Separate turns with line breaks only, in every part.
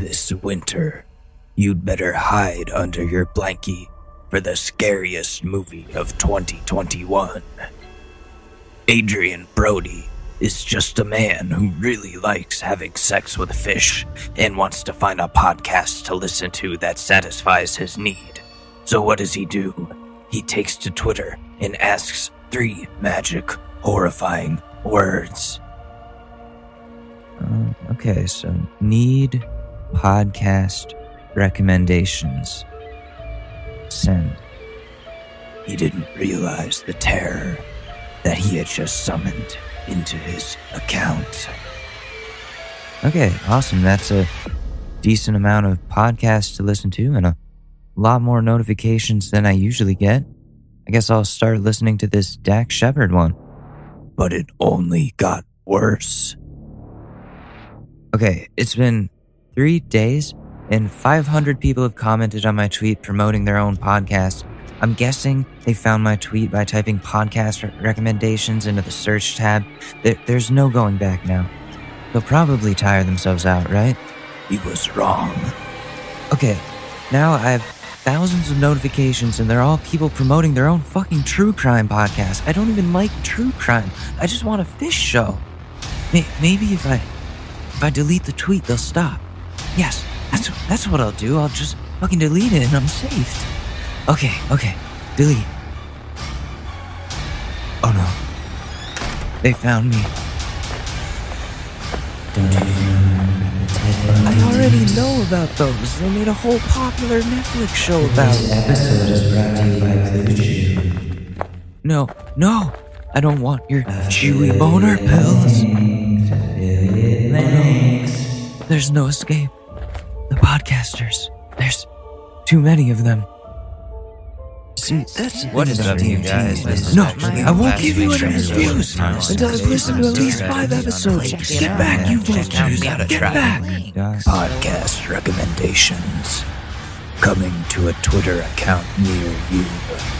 This winter, you'd better hide under your blankie for the scariest movie of 2021. Adrien Brody is just a man who really likes having sex with fish and wants to find a podcast to listen to that satisfies his need. So, what does he do? He takes to Twitter and asks three magic, horrifying words.
Uh, okay, so need podcast recommendations. Send.
He didn't realize the terror that he had just summoned into his account.
Okay, awesome. That's a decent amount of podcasts to listen to and a lot more notifications than I usually get. I guess I'll start listening to this Dax Shepard one.
But it only got worse.
Okay, it's been three days and 500 people have commented on my tweet promoting their own podcast. I'm guessing they found my tweet by typing podcast recommendations into the search tab. there's no going back now. They'll probably tire themselves out, right?
He was wrong.
Okay, now I have thousands of notifications and they're all people promoting their own fucking true crime podcast. I don't even like true crime. I just want a fish show. Maybe if I if I delete the tweet, they'll stop. Yes, that's that's what I'll do. I'll just fucking delete it and I'm saved. Okay, okay. Delete. Oh no. They found me. I already know about those. They made a whole popular Netflix show about
This episode is brought to you by BlueChew.
No, no. I don't want your chewy boner pills. There's no escape. Podcasters. There's too many of them. See, that's
what is up, you guys?
no, I won't give you any reviews until I've listened to at least five episodes. Get back, you vultures! Get back!
Podcast recommendations coming to a Twitter account near you.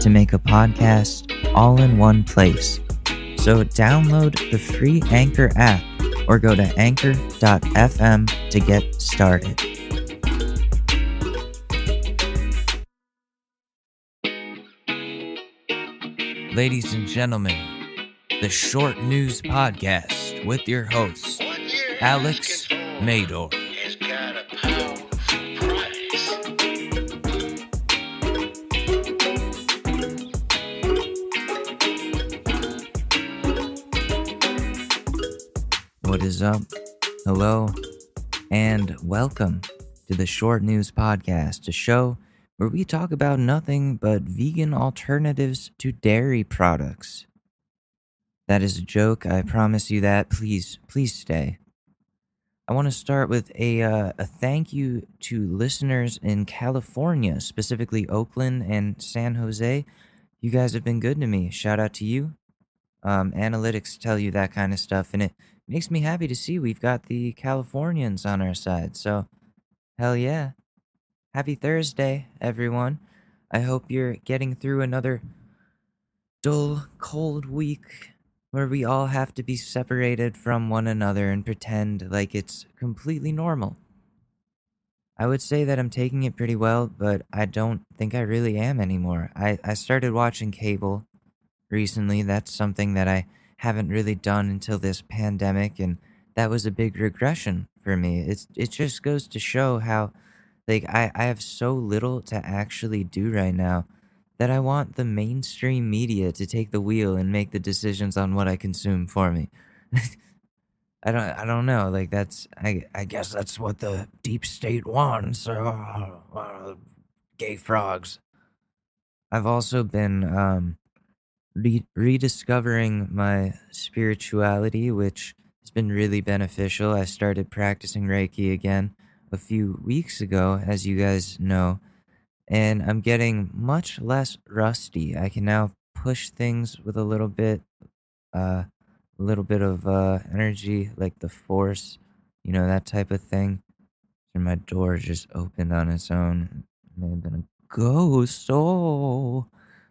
to make a podcast all in one place. So download the free Anchor app or go to anchor.fm to get started. Ladies and gentlemen, the Short News Podcast with your host, Alex Mador. What is up? Hello, and welcome to the Short News Podcast, a show where we talk about nothing but vegan alternatives to dairy products. That is a joke. I promise you that. Please, please stay. I want to start with a uh, a thank you to listeners in California, specifically Oakland and San Jose. You guys have been good to me. Shout out to you. Um, analytics tell you that kind of stuff, and it makes me happy to see we've got the Californians on our side. So, hell yeah. Happy Thursday, everyone. I hope you're getting through another dull, cold week where we all have to be separated from one another and pretend like it's completely normal. I would say that I'm taking it pretty well, but I don't think I really am anymore. I, I started watching cable recently. That's something that I haven't really done until this pandemic and that was a big regression for me. It's it just goes to show how like I, I have so little to actually do right now that I want the mainstream media to take the wheel and make the decisions on what I consume for me. I don't I don't know. Like that's I I guess that's what the deep state wants. Uh, uh, gay frogs. I've also been um re- rediscovering my spirituality, which has been really beneficial. I started practicing Reiki again a few weeks ago, as you guys know, and I'm getting much less rusty. I can now push things with a little bit, uh, a little bit of uh, energy, like the force, you know, that type of thing. And my door just opened on its own. It may have been a ghost. Oh,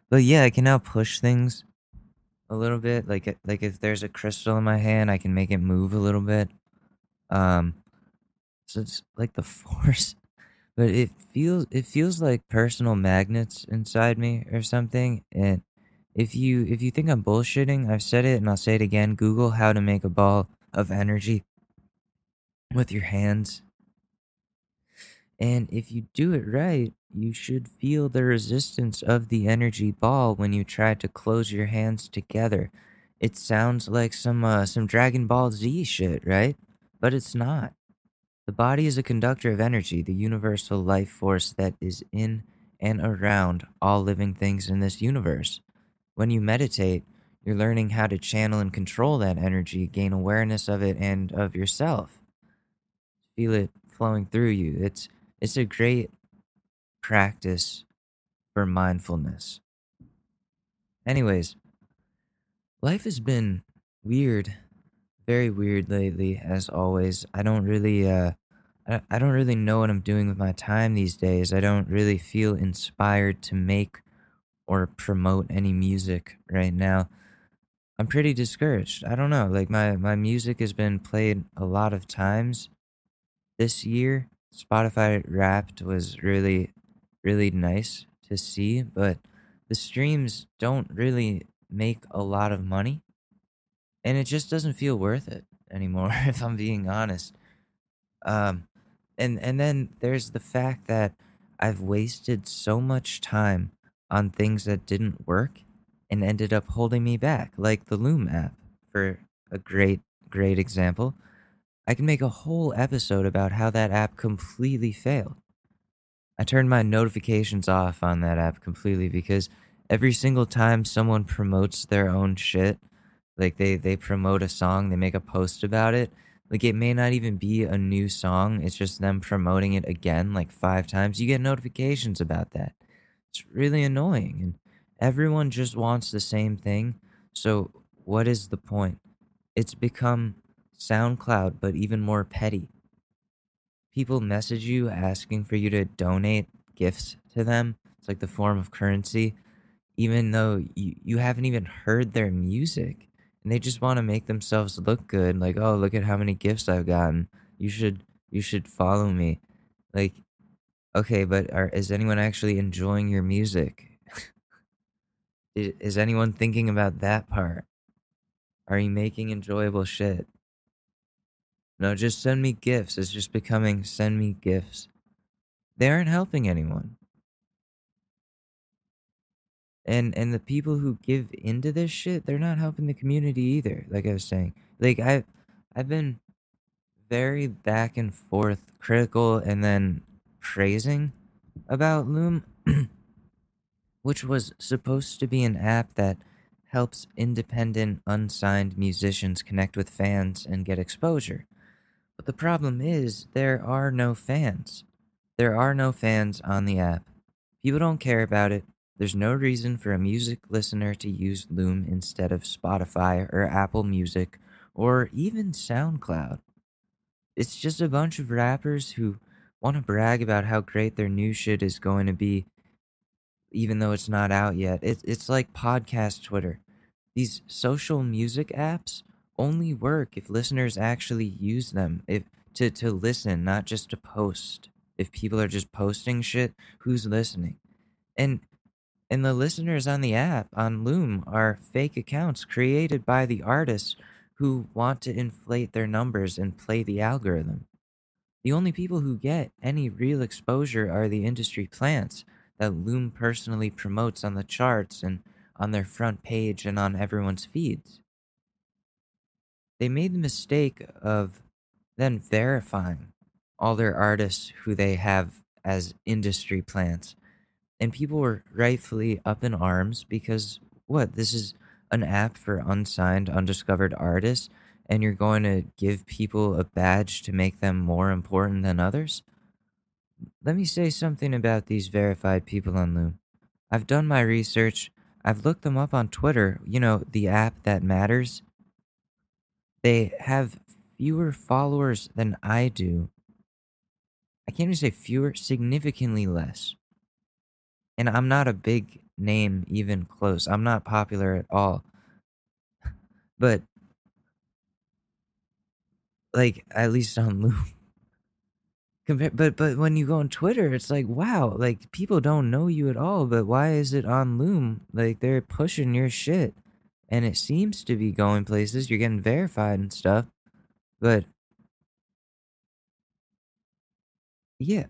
but yeah, I can now push things a little bit. Like like if there's a crystal in my hand, I can make it move a little bit. Um, so it's like the force, but it feels it feels like personal magnets inside me or something. And if you if you think I'm bullshitting, I've said it and I'll say it again. Google how to make a ball of energy with your hands. And if you do it right, you should feel the resistance of the energy ball when you try to close your hands together. It sounds like some uh, some Dragon Ball Z shit, right? But it's not. The body is a conductor of energy, the universal life force that is in and around all living things in this universe. When you meditate, you're learning how to channel and control that energy, gain awareness of it and of yourself. Feel it flowing through you. It's it's a great practice for mindfulness. Anyways, life has been weird, very weird lately as always. I don't really uh I don't really know what I'm doing with my time these days. I don't really feel inspired to make or promote any music right now. I'm pretty discouraged. I don't know. Like my my music has been played a lot of times this year. Spotify Wrapped was really really nice to see, but the streams don't really make a lot of money. And it just doesn't feel worth it anymore if I'm being honest. Um and and then there's the fact that I've wasted so much time on things that didn't work and ended up holding me back, like the Lüm app, for a great, great example. I can make a whole episode about how that app completely failed. I turned my notifications off on that app completely because every single time someone promotes their own shit, like they, they promote a song, they make a post about it, like it may not even be a new song, it's just them promoting it again like five times. You get notifications about that. It's really annoying and everyone just wants the same thing. So, what is the point? It's become SoundCloud, but even more petty. People message you asking for you to donate gifts to them. It's like the form of currency, even though you, you haven't even heard their music. And they just want to make themselves look good. Like, oh, look at how many gifts I've gotten. You should you should follow me. Like Okay, but are, is anyone actually enjoying your music? is, is anyone thinking about that part? Are you making enjoyable shit? No, just send me gifts. It's just becoming send me gifts. They aren't helping anyone. And and the people who give into this shit, they're not helping the community either. Like I was saying. Like I I've been very back and forth critical and then praising about Lüm, which was supposed to be an app that helps independent, unsigned musicians connect with fans and get exposure. The problem is, there are no fans. There are no fans on the app. People don't care about it. There's no reason for a music listener to use Lüm instead of Spotify or Apple Music or even SoundCloud. It's just a bunch of rappers who want to brag about how great their new shit is going to be, even though it's not out yet. It, it's like podcast Twitter. These social music apps only work if listeners actually use them if to, to listen, not just to post. If people are just posting shit, who's listening? And and the listeners on the app on Lüm are fake accounts created by the artists who want to inflate their numbers and play the algorithm. The only people who get any real exposure are the industry plants that Lüm personally promotes on the charts and on their front page and on everyone's feeds. They made the mistake of then verifying all their artists who they have as industry plants. And people were rightfully up in arms because what? This is an app for unsigned, undiscovered artists, and you're going to give people a badge to make them more important than others? Let me say something about these verified people on Lüm. I've done my research. I've looked them up on Twitter, you know, the app that matters. They have fewer followers than I do. I can't even say fewer, significantly less. And I'm not a big name, even close. I'm not popular at all. But, like, at least on Lüm. Compare, but but when you go on Twitter, it's like wow, like people don't know you at all. But why is it on Lüm? Like they're pushing your shit, and it seems to be going places. You're getting verified and stuff, but yeah.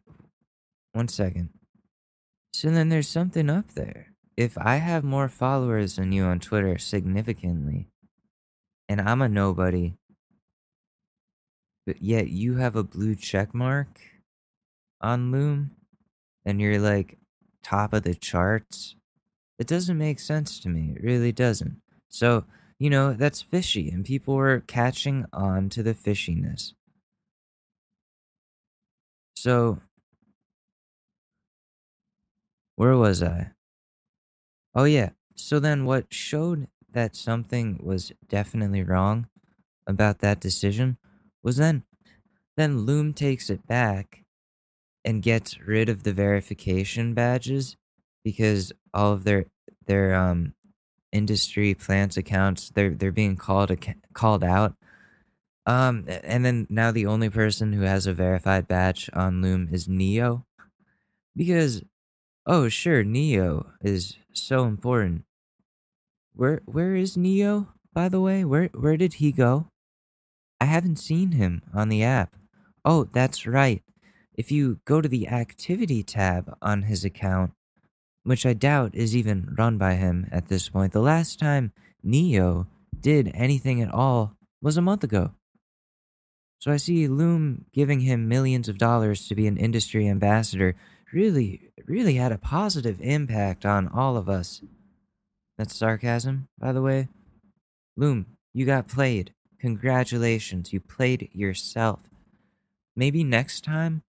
One second. So then there's something up there. If I have more followers than you on Twitter significantly, and I'm a nobody, but yet you have a blue check mark on Lüm and you're like top of the charts, it doesn't make sense to me. It really doesn't. So, you know, that's fishy, and people were catching on to the fishiness. So, where was I? Oh, yeah. So then, what showed that something was definitely wrong about that decision was then then Lüm takes it back and gets rid of the verification badges because all of their their um industry plants accounts they're they're being called called out. Um and then now the only person who has a verified badge on Lüm is Ne-Yo. Because oh sure Ne-Yo is so important. Where where is Ne-Yo by the way? Where where did he go? I haven't seen him on the app. Oh that's right. If you go to the activity tab on his account, which I doubt is even run by him at this point, the last time Ne-Yo did anything at all was a month ago. So I see Lüm giving him millions of dollars to be an industry ambassador really, really had a positive impact on all of us. That's sarcasm, by the way. Lüm, you got played. Congratulations, you played yourself. Maybe next time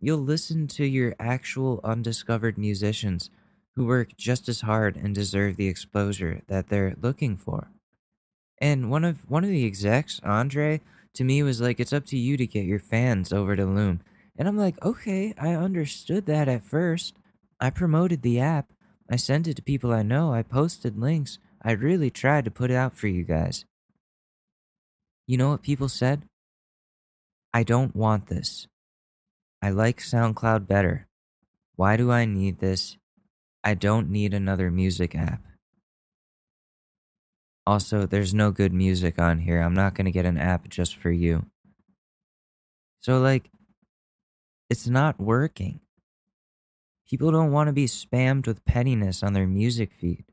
you'll listen to your actual undiscovered musicians who work just as hard and deserve the exposure that they're looking for. And one of one of the execs, Andre, to me was like, "It's up to you to get your fans over to Lüm." And I'm like, "Okay, I understood that at first. I promoted the app. I sent it to people I know. I posted links. I really tried to put it out for you guys." You know what people said? I don't want this. I like SoundCloud better. Why do I need this? I don't need another music app. Also, there's no good music on here. I'm not going to get an app just for you. So, like, it's not working. People don't want to be spammed with pettiness on their music feed.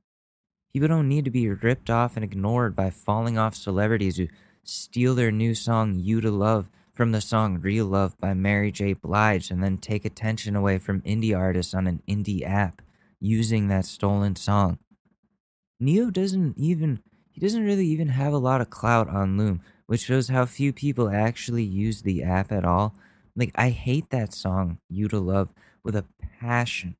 People don't need to be ripped off and ignored by falling off celebrities who steal their new song, You to Love, from the song Real Love by Mary J. Blige and then take attention away from indie artists on an indie app using that stolen song. Ne-Yo doesn't even he doesn't really even have a lot of clout on Lüm, which shows how few people actually use the app at all. Like I hate that song, You to Love, with a passion.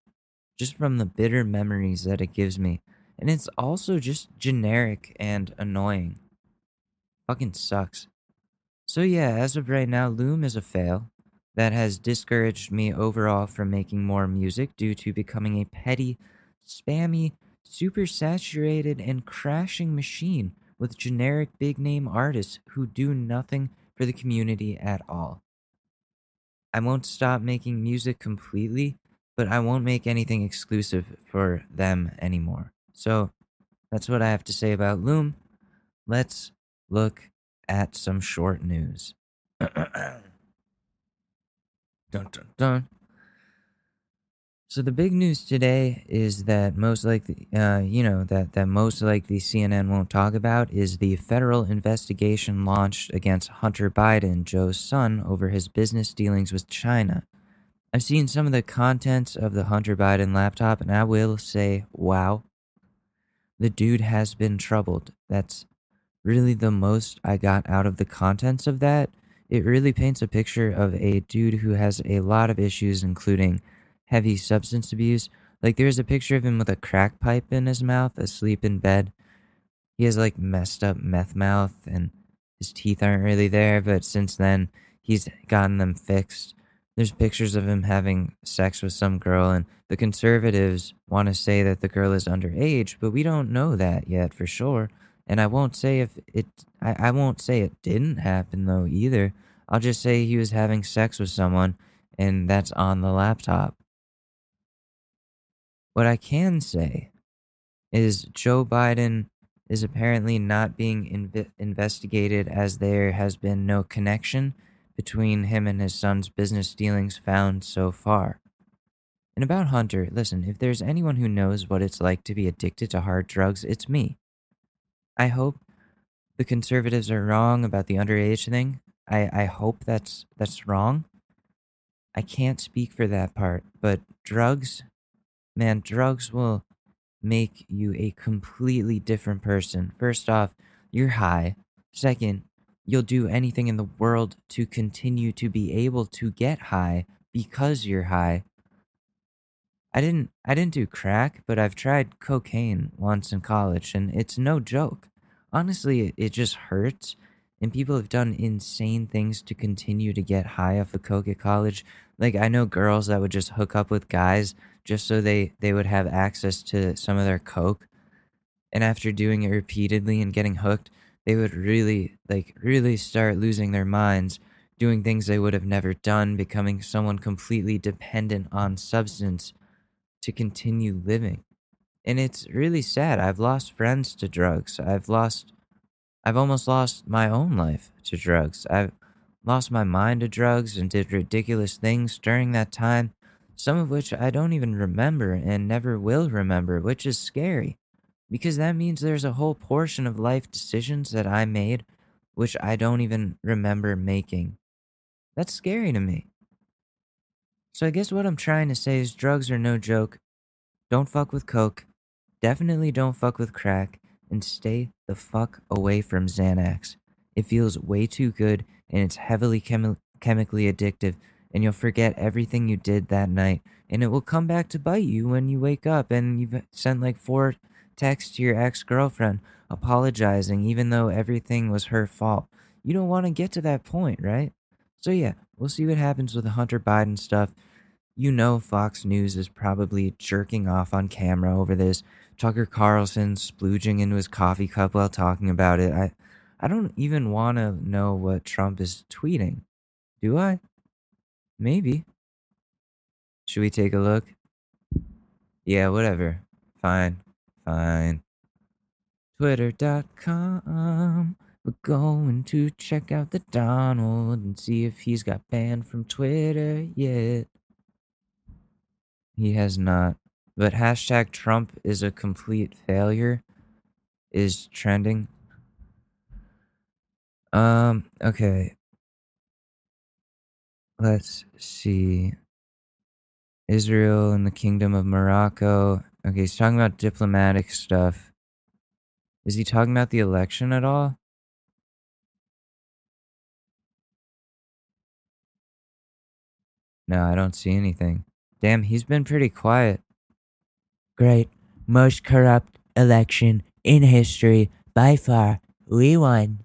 Just from the bitter memories that it gives me. And it's also just generic and annoying. Fucking sucks. So yeah, as of right now, Lüm is a fail that has discouraged me overall from making more music due to becoming a petty, spammy, super saturated, and crashing machine with generic big name artists who do nothing for the community at all. I won't stop making music completely, but I won't make anything exclusive for them anymore. So that's what I have to say about Lüm. Let's look at some short news. dun dun dun. So the big news today is that most likely, uh, you know, that that most likely CNN won't talk about is the federal investigation launched against Hunter Biden, Joe's son, over his business dealings with China. I've seen some of the contents of the Hunter Biden laptop, and I will say, wow, the dude has been troubled. That's really the most I got out of the contents of that. It really paints a picture of a dude who has a lot of issues, including heavy substance abuse. Like there's a picture of him with a crack pipe in his mouth, asleep in bed. He has like messed up meth mouth and his teeth aren't really there, but since then he's gotten them fixed. There's pictures of him having sex with some girl, and the conservatives want to say that the girl is underage, but we don't know that yet for sure. And I won't say if it I, I won't say it didn't happen though either. I'll just say he was having sex with someone and that's on the laptop. What I can say is Joe Biden is apparently not being inv- investigated as there has been no connection between him and his son's business dealings found so far. And about Hunter, listen, if there's anyone who knows what it's like to be addicted to hard drugs, it's me. I hope the conservatives are wrong about the underage thing. I, I hope that's that's wrong. I can't speak for that part, but drugs man, drugs will make you a completely different person. First off, you're high. Second, you'll do anything in the world to continue to be able to get high because you're high. I didn't I didn't do crack, but I've tried cocaine once in college and it's no joke. Honestly, it, it just hurts and people have done insane things to continue to get high off of coke at college. Like I know girls that would just hook up with guys just so they they would have access to some of their coke and after doing it repeatedly and getting hooked they would really like really start losing their minds doing things they would have never done becoming someone completely dependent on substance to continue living and it's really sad i've lost friends to drugs i've lost i've almost lost my own life to drugs i've lost my mind to drugs and did ridiculous things during that time some of which I don't even remember and never will remember, which is scary because that means there's a whole portion of life decisions that I made which I don't even remember making. That's scary to me. So I guess what I'm trying to say is drugs are no joke. Don't fuck with coke. Definitely don't fuck with crack and stay the fuck away from Xanax. It feels way too good and it's heavily chemi- chemically addictive and you'll forget everything you did that night and it will come back to bite you when you wake up and you've sent like four texts to your ex-girlfriend apologizing even though everything was her fault you don't want to get to that point right so yeah we'll see what happens with the hunter biden stuff you know fox news is probably jerking off on camera over this tucker carlson splooging into his coffee cup while talking about it i i don't even want to know what trump is tweeting do i Maybe. Should we take a look? Yeah, whatever. Fine. Fine. Twitter.com. We're going to check out the Donald and see if he's got banned from Twitter yet. He has not. But hashtag Trump is a complete failure is trending. Um, okay. Let's see. Israel and the Kingdom of Morocco. Okay, he's talking about diplomatic stuff. Is he talking about the election at all? No, I don't see anything. Damn, he's been pretty quiet.
Great. Most corrupt election in history by far. We won.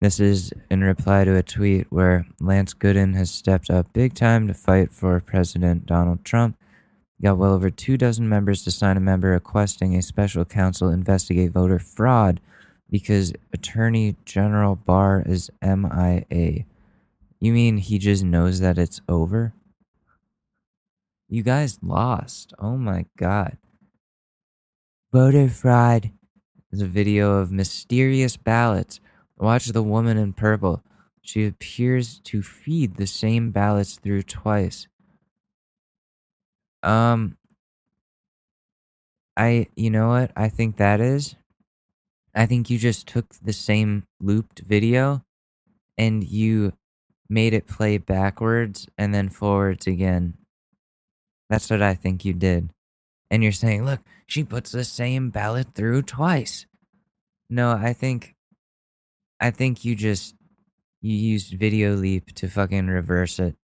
This is in reply to a tweet where Lance Gooden has stepped up big time to fight for President Donald Trump. Got well over two dozen members to sign a member requesting a special counsel investigate voter fraud because Attorney General Barr is MIA. You mean he just knows that it's over? You guys lost. Oh my god.
Voter fraud.
There's a video of mysterious ballots Watch the woman in purple. She appears to feed the same ballots through twice. Um, I, you know what? I think that is. I think you just took the same looped video and you made it play backwards and then forwards again. That's what I think you did. And you're saying, look, she puts the same ballot through twice. No, I think, I think you just, you used Video Leap to fucking reverse it.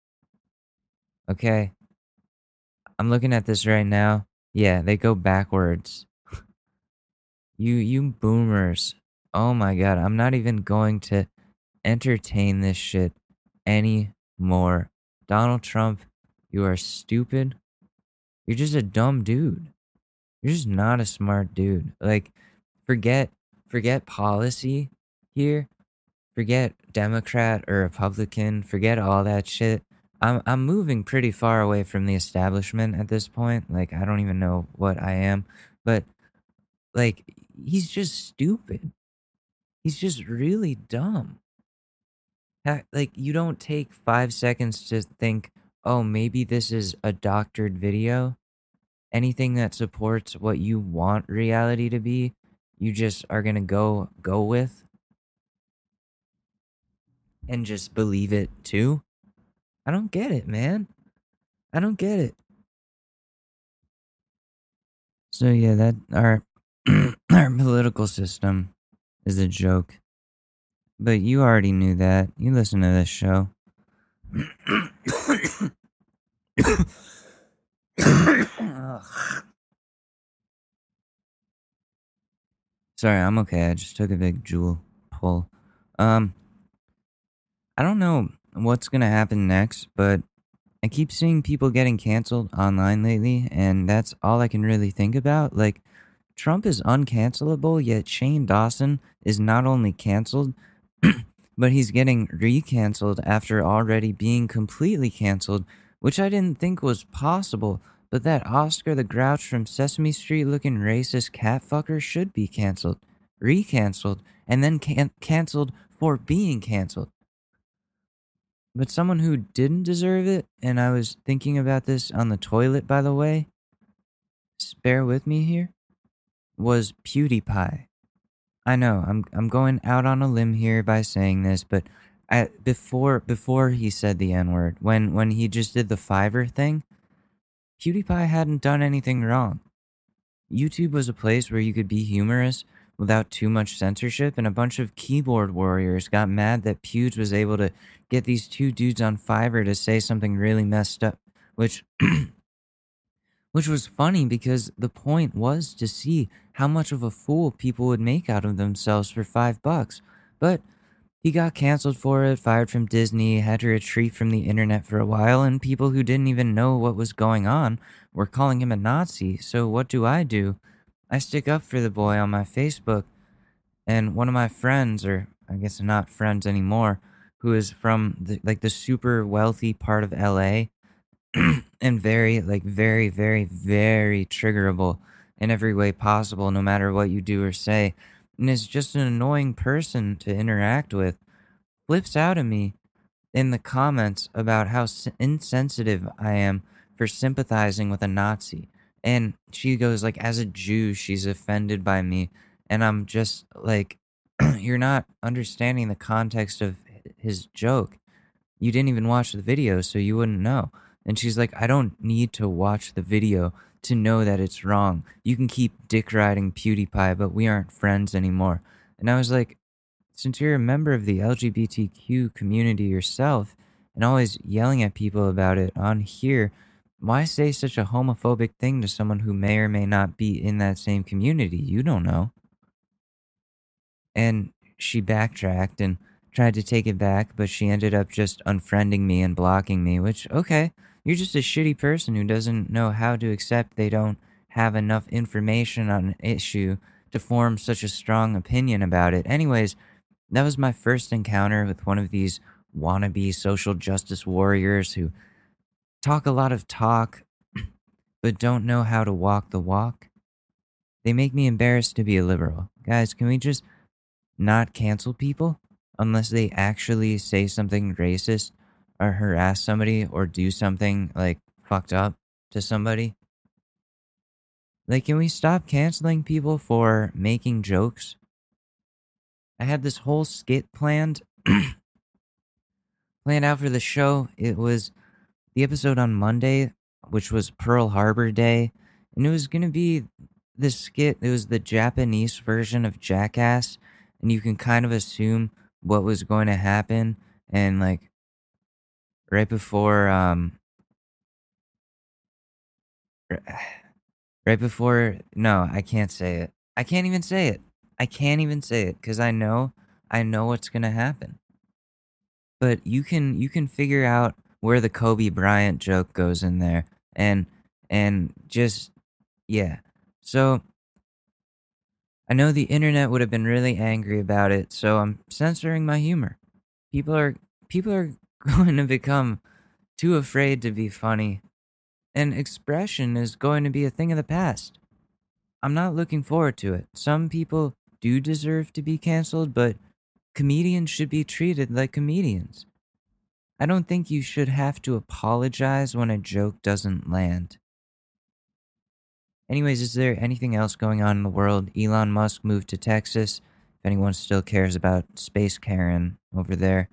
Okay? I'm looking at this right now. Yeah, they go backwards. you you boomers. Oh my god, I'm not even going to entertain this shit anymore. Donald Trump, you are stupid. You're just a dumb dude. You're just not a smart dude. Like forget forget policy here. Forget Democrat or Republican. Forget all that shit. I'm I'm moving pretty far away from the establishment at this point. Like I don't even know what I am, but like he's just stupid. He's just really dumb. Like you don't take 5 seconds to think, "Oh, maybe this is a doctored video." Anything that supports what you want reality to be, you just are to go go with and just believe it too. I don't get it, man. I don't get it. So yeah, that our our political system is a joke. But you already knew that. You listen to this show. Sorry, I'm okay. I just took a big Juul pull. Um I don't know what's to happen next, but I keep seeing people getting canceled online lately, and that's all I can really think about. Like, Trump is uncancelable, yet Shane Dawson is not only canceled, but he's getting recanceled after already being completely canceled, which I didn't think was possible. But that Oscar the Grouch from Sesame Street looking racist catfucker should be canceled, recanceled, and then can- canceled for being canceled. But someone who didn't deserve it, and I was thinking about this on the toilet, by the way, bear with me here, was PewDiePie. I know I'm I'm going out on a limb here by saying this, but I, before before he said the N word, when when he just did the Fiverr thing, PewDiePie hadn't done anything wrong. YouTube was a place where you could be humorous without too much censorship, and a bunch of keyboard warriors got mad that Pewds was able to get these two dudes on Fiverr to say something really messed up, which which was funny because the point was to see how much of a fool people would make out of themselves for five bucks. But he got canceled for it, fired from Disney, had to retreat from the internet for a while, and people who didn't even know what was going on were calling him a Nazi. So what do I do? I stick up for the boy on my Facebook, and one of my friends, or I guess not friends anymore, who is from the, like the super wealthy part of LA, and very like very very very triggerable in every way possible no matter what you do or say. And is just an annoying person to interact with. Flips out at me in the comments about how insensitive I am for sympathizing with a Nazi. And she goes like as a Jew she's offended by me. And I'm just like you're not understanding the context of his joke. You didn't even watch the video, so you wouldn't know. And she's like, I don't need to watch the video to know that it's wrong. You can keep dick riding PewDiePie, but we aren't friends anymore. And I was like, since you're a member of the LGBTQ community yourself and always yelling at people about it on here, why say such a homophobic thing to someone who may or may not be in that same community? You don't know. And she backtracked and tried to take it back, but she ended up just unfriending me and blocking me, which, okay, you're just a shitty person who doesn't know how to accept they don't have enough information on an issue to form such a strong opinion about it. Anyways, that was my first encounter with one of these wannabe social justice warriors who talk a lot of talk but don't know how to walk the walk. They make me embarrassed to be a liberal. Guys, can we just not cancel people unless they actually say something racist or harass somebody or do something like fucked up to somebody? Like, can we stop canceling people for making jokes? I had this whole skit planned, planned out for the show. It was the episode on Monday, which was Pearl Harbor Day, and it was gonna be this skit. It was the Japanese version of Jackass, and you can kind of assume what was going to happen. And like right before, um, right before, no, I can't say it. I can't even say it. I can't even say it because I know, I know what's gonna happen. But you can, you can figure out where the Kobe Bryant joke goes in there, and and just yeah. So I know the internet would have been really angry about it, so I'm censoring my humor. People are people are going to become too afraid to be funny, and expression is going to be a thing of the past. I'm not looking forward to it. Some people do deserve to be canceled, but comedians should be treated like comedians. I don't think you should have to apologize when a joke doesn't land. Anyways, is there anything else going on in the world? Elon Musk moved to Texas. If anyone still cares about Space Karen over there.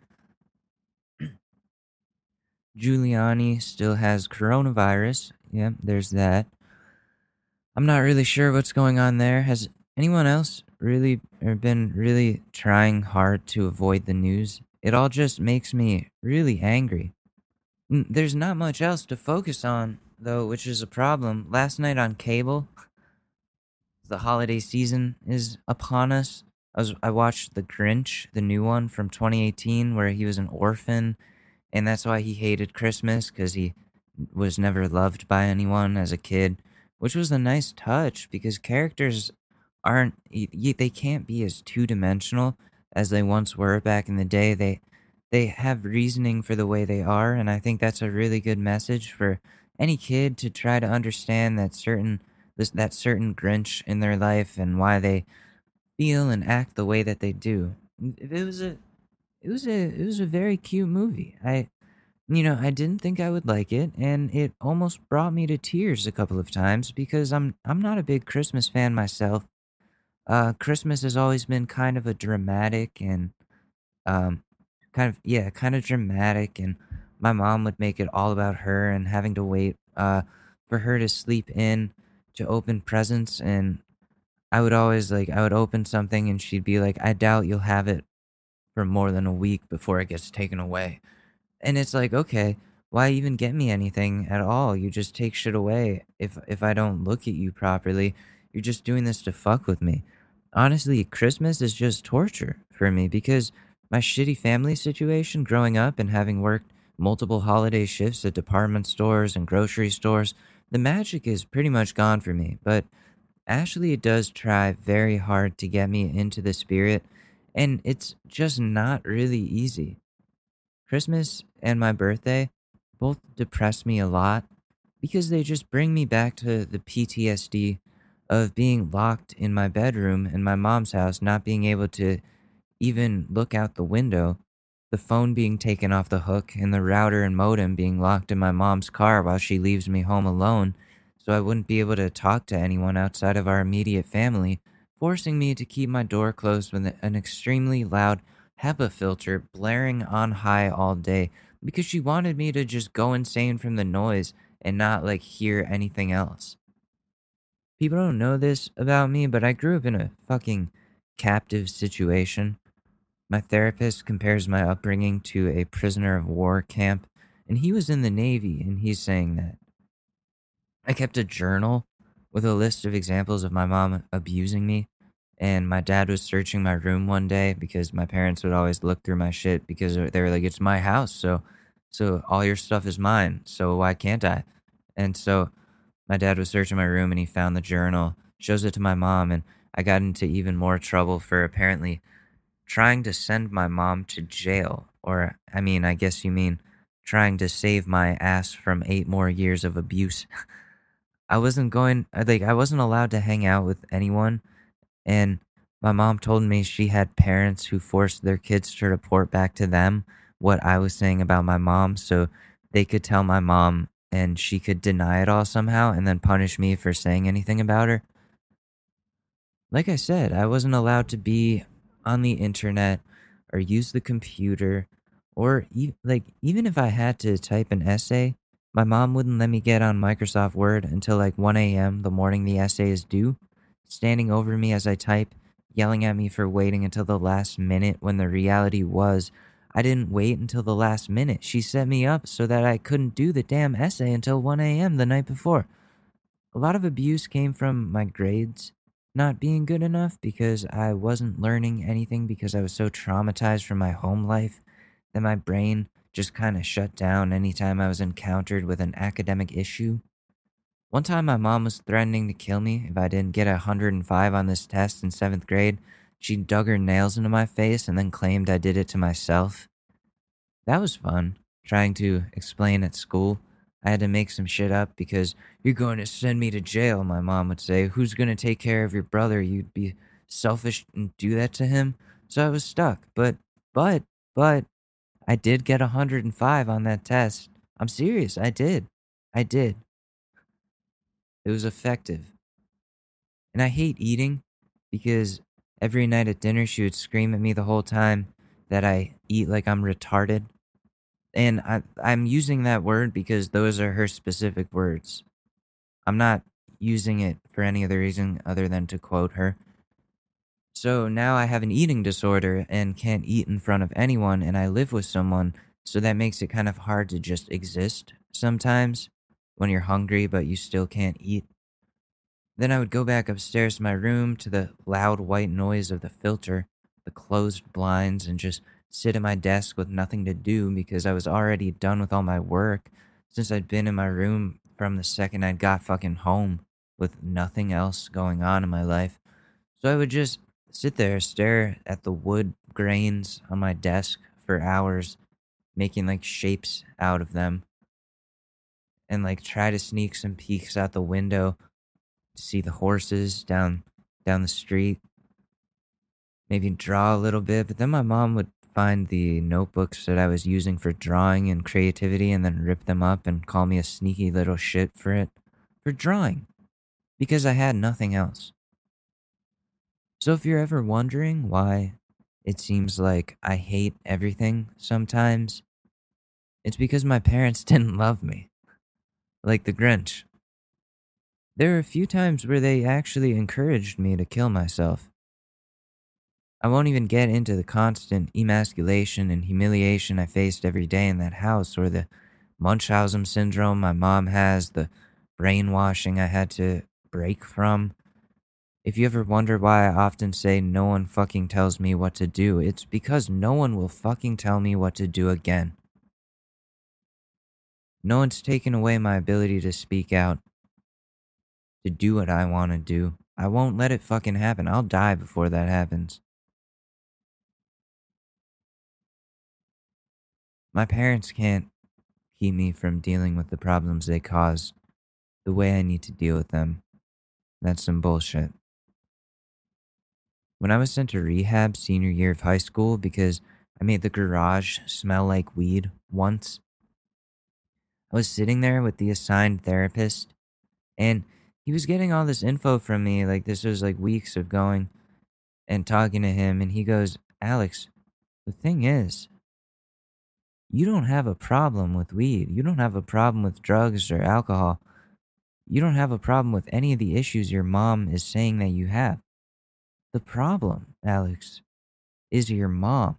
Giuliani still has coronavirus. Yeah, there's that. I'm not really sure what's going on there. Has anyone else really been really trying hard to avoid the news? It all just makes me really angry. There's not much else to focus on, though, which is a problem. Last night on cable, the holiday season is upon us. I was I watched The Grinch, the new one from 2018, where he was an orphan, and that's why he hated Christmas because he was never loved by anyone as a kid, which was a nice touch because characters aren't they can't be as two dimensional as they once were back in the day. They they have reasoning for the way they are, and I think that's a really good message for any kid to try to understand that certain that certain Grinch in their life and why they feel and act the way that they do. It was a it was a it was a very cute movie. I you know, I didn't think I would like it and it almost brought me to tears a couple of times because I'm I'm not a big Christmas fan myself. Uh Christmas has always been kind of a dramatic and um kind of yeah, kind of dramatic and my mom would make it all about her and having to wait uh for her to sleep in to open presents and I would always like I would open something and she'd be like, I doubt you'll have it for more than a week before it gets taken away. And it's like, okay, why even get me anything at all? You just take shit away if if I don't look at you properly. You're just doing this to fuck with me. Honestly, Christmas is just torture for me because my shitty family situation growing up and having worked multiple holiday shifts at department stores and grocery stores, the magic is pretty much gone for me. But Ashley does try very hard to get me into the spirit, and it's just not really easy. Christmas and my birthday both depress me a lot because they just bring me back to the PTSD of being locked in my bedroom in my mom's house, not being able to even look out the window, the phone being taken off the hook, and the router and modem being locked in my mom's car while she leaves me home alone, so I wouldn't be able to talk to anyone outside of our immediate family, forcing me to keep my door closed with an extremely loud HEPA filter blaring on high all day because she wanted me to just go insane from the noise and not like hear anything else. People don't know this about me, but I grew up in a fucking captive situation. My therapist compares my upbringing to a prisoner of war camp, and he was in the Navy, and he's saying that. I kept a journal with a list of examples of my mom abusing me, and my dad was searching my room one day because my parents would always look through my shit because they were like, "It's my house, so so all your stuff is mine, so why can't I?" And so my dad was searching my room and he found the journal, shows it to my mom, and I got into even more trouble for apparently trying to send my mom to jail. Or, I mean, I guess you mean trying to save my ass from eight more years of abuse. I wasn't going, like, I wasn't allowed to hang out with anyone. And my mom told me she had parents who forced their kids to report back to them what I was saying about my mom so they could tell my mom and she could deny it all somehow and then punish me for saying anything about her. Like I said, I wasn't allowed to be on the internet or use the computer or e- like even if I had to type an essay, my mom wouldn't let me get on Microsoft Word until like 1 a.m. the morning the essay is due, standing over me as I type, yelling at me for waiting until the last minute when the reality was I didn't wait until the last minute. She set me up so that I couldn't do the damn essay until 1 a.m. the night before. A lot of abuse came from my grades not being good enough because I wasn't learning anything because I was so traumatized from my home life that my brain just kind of shut down anytime I was encountered with an academic issue. One time, my mom was threatening to kill me if I didn't get a 105 on this test in seventh grade. She dug her nails into my face and then claimed I did it to myself. That was fun, trying to explain at school. I had to make some shit up because you're going to send me to jail, my mom would say. Who's going to take care of your brother? You'd be selfish and do that to him. So I was stuck. But, but, but, I did get a 105 on that test. I'm serious. I did. I did. It was effective. And I hate eating because every night at dinner she would scream at me the whole time that I eat like I'm retarded. And I, I'm using that word because those are her specific words. I'm not using it for any other reason other than to quote her. So now I have an eating disorder and can't eat in front of anyone, and I live with someone, so that makes it kind of hard to just exist sometimes when you're hungry but you still can't eat. Then I would go back upstairs to my room to the loud white noise of the filter, the closed blinds, and just sit at my desk with nothing to do because I was already done with all my work since I'd been in my room from the second I got fucking home with nothing else going on in my life. So I would just sit there, stare at the wood grains on my desk for hours, making like shapes out of them, and like try to sneak some peeks out the window to see the horses down down the street. Maybe draw a little bit, but then my mom would find the notebooks that I was using for drawing and creativity and then rip them up and call me a sneaky little shit for it. For drawing. Because I had nothing else. So if you're ever wondering why it seems like I hate everything sometimes, it's because my parents didn't love me. Like the Grinch. There are a few times where they actually encouraged me to kill myself. I won't even get into the constant emasculation and humiliation I faced every day in that house, or the Munchausen syndrome my mom has, the brainwashing I had to break from. If you ever wonder why I often say no one fucking tells me what to do, it's because no one will fucking tell me what to do again. No one's taken away my ability to speak out, to do what I want to do. I won't let it fucking happen. I'll die before that happens. My parents can't keep me from dealing with the problems they caused the way I need to deal with them. That's some bullshit. When I was sent to rehab senior year of high school because I made the garage smell like weed once, I was sitting there with the assigned therapist and he was getting all this info from me. Like, this was like weeks of going and talking to him. And he goes, Alex, the thing is, you don't have a problem with weed. You don't have a problem with drugs or alcohol. You don't have a problem with any of the issues your mom is saying that you have. The problem, Alex, is your mom.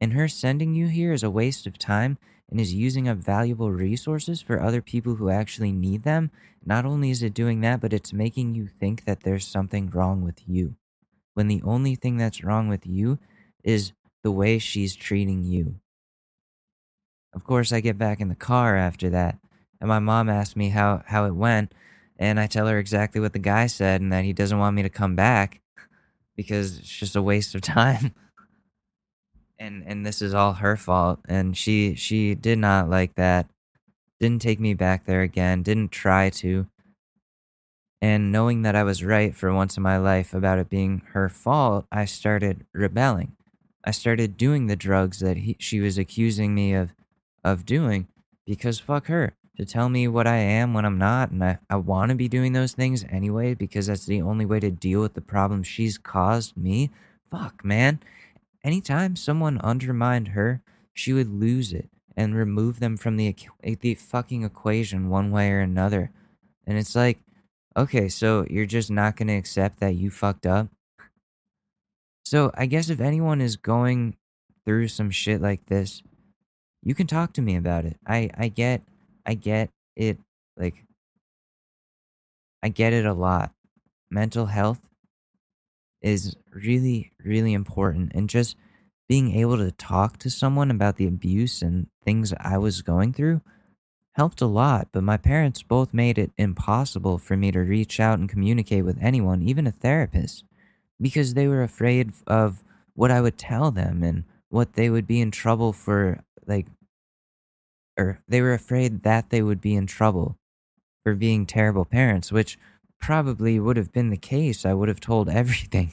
And her sending you here is a waste of time and is using up valuable resources for other people who actually need them. Not only is it doing that, but it's making you think that there's something wrong with you. When the only thing that's wrong with you is the way she's treating you. Of course, I get back in the car after that, and my mom asks me how, how it went, and I tell her exactly what the guy said and that he doesn't want me to come back because it's just a waste of time. And and this is all her fault and she she did not like that. Didn't take me back there again, didn't try to. And knowing that I was right for once in my life about it being her fault, I started rebelling. I started doing the drugs that he, she was accusing me of of doing because fuck her. to tell me what I am when I'm not. And I, I want to be doing those things anyway because that's the only way to deal with the problem she's caused me. Fuck, man. Anytime someone undermined her, she would lose it and remove them from the, eh, the fucking equation one way or another. And it's like, okay, so you're just not going to accept that you fucked up? So I guess if anyone is going through some shit like this, you can talk to me about it. I I get I get it like I get it a lot. Mental health is really really important and just being able to talk to someone about the abuse and things I was going through helped a lot, but my parents both made it impossible for me to reach out and communicate with anyone, even a therapist, because they were afraid of what I would tell them and what they would be in trouble for, like, or they were afraid that they would be in trouble for being terrible parents, which probably would have been the case. I would have told everything.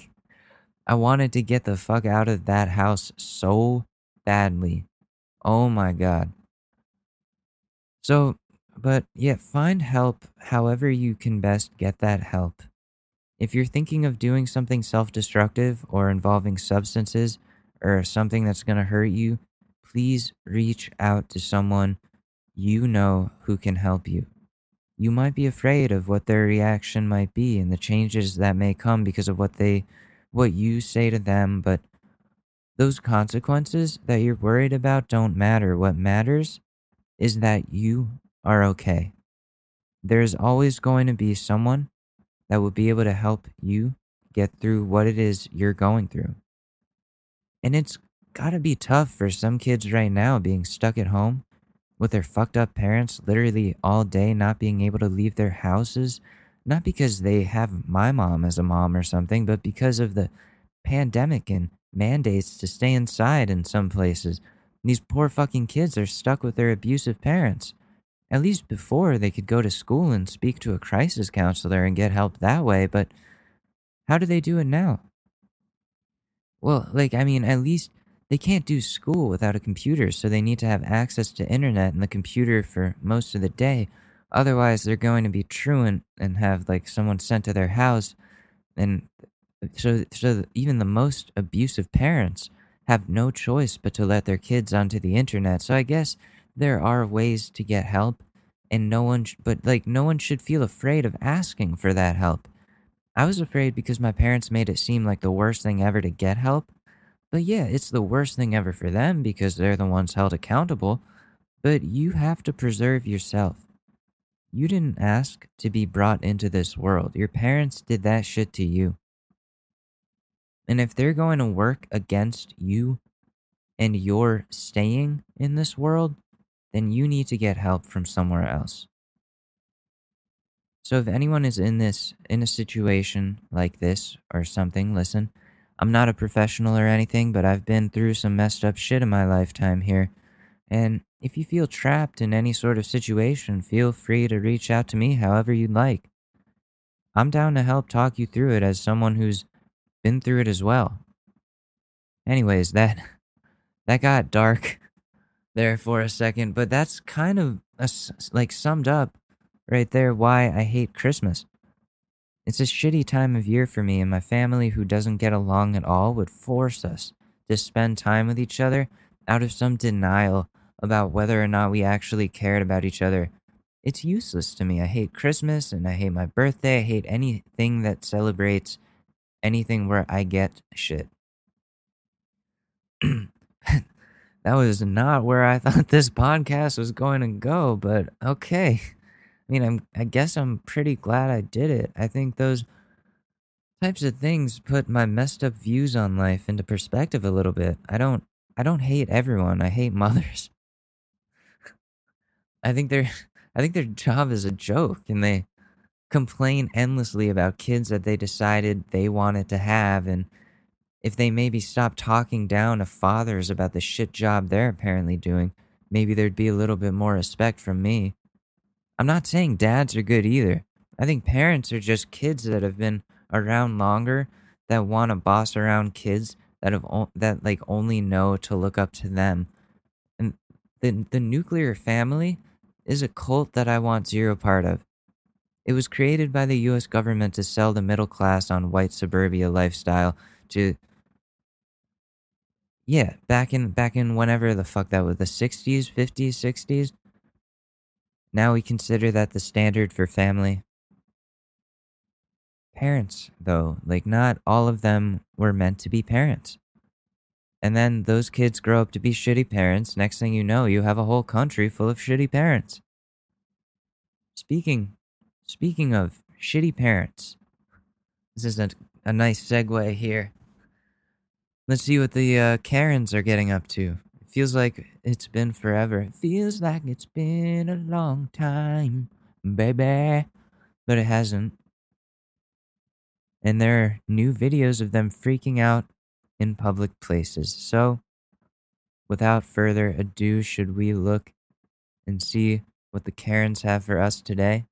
I wanted to get the fuck out of that house so badly. Oh my god. So, but yeah, find help however you can best get that help. If you're thinking of doing something self destructive or involving substances or something that's going to hurt you, please reach out to someone you know who can help you. You might be afraid of what their reaction might be and the changes that may come because of what they what you say to them, but those consequences that you're worried about don't matter. What matters is that you are okay. There's always going to be someone that will be able to help you get through what it is you're going through. And it's got to be tough for some kids right now being stuck at home with their fucked up parents literally all day not being able to leave their houses not because they have my mom as a mom or something, but because of the pandemic and mandates to stay inside in some places. These poor fucking kids are stuck with their abusive parents. At least before they could go to school and speak to a crisis counselor and get help that way, but how do they do it now? Well, like, I mean, at least they can't do school without a computer, so they need to have access to internet and the computer for most of the day. Otherwise, they're going to be truant and have like someone sent to their house, and so so even the most abusive parents have no choice but to let their kids onto the internet. So I guess there are ways to get help, and no one, sh- but like no one should feel afraid of asking for that help. I was afraid because my parents made it seem like the worst thing ever to get help. But yeah, it's the worst thing ever for them because they're the ones held accountable. But you have to preserve yourself. You didn't ask to be brought into this world. Your parents did that shit to you. And if they're going to work against you and you're staying in this world, then you need to get help from somewhere else. So if anyone is in this in a situation like this or something, listen, I'm not a professional or anything, but I've been through some messed up shit in my lifetime here. And if you feel trapped in any sort of situation, feel free to reach out to me however you'd like. I'm down to help talk you through it as someone who's been through it as well. Anyways, that that got dark there for a second, but that's kind of a, like summed up right there why I hate Christmas. It's a shitty time of year for me, and my family, who doesn't get along at all, would force us to spend time with each other out of some denial about whether or not we actually cared about each other. It's useless to me. I hate Christmas and I hate my birthday. I hate anything that celebrates anything where I get shit. that was not where I thought this podcast was going to go, but okay. Mean, I'm I guess I'm pretty glad I did it. I think those types of things put my messed up views on life into perspective a little bit. I don't I don't hate everyone. I hate mothers. I think their I think their job is a joke and they complain endlessly about kids that they decided they wanted to have and if they maybe stop talking down to fathers about the shit job they're apparently doing, maybe there'd be a little bit more respect from me. I'm not saying dads are good either. I think parents are just kids that have been around longer that want to boss around kids that have o- that like only know to look up to them. And the the nuclear family is a cult that I want zero part of. It was created by the US government to sell the middle class on white suburbia lifestyle to Yeah, back in back in whenever the fuck that was the 60s, 50s, 60s. Now we consider that the standard for family. Parents, though, like not all of them were meant to be parents. And then those kids grow up to be shitty parents. Next thing you know, you have a whole country full of shitty parents. Speaking speaking of shitty parents, this is a, a nice segue here. Let's see what the uh, Karens are getting up to. It feels like it's been forever. It feels like it's been a long time, baby. But it hasn't. And there are new videos of them freaking out in public places. So, without further ado, should we look and see what the Karens have for us today?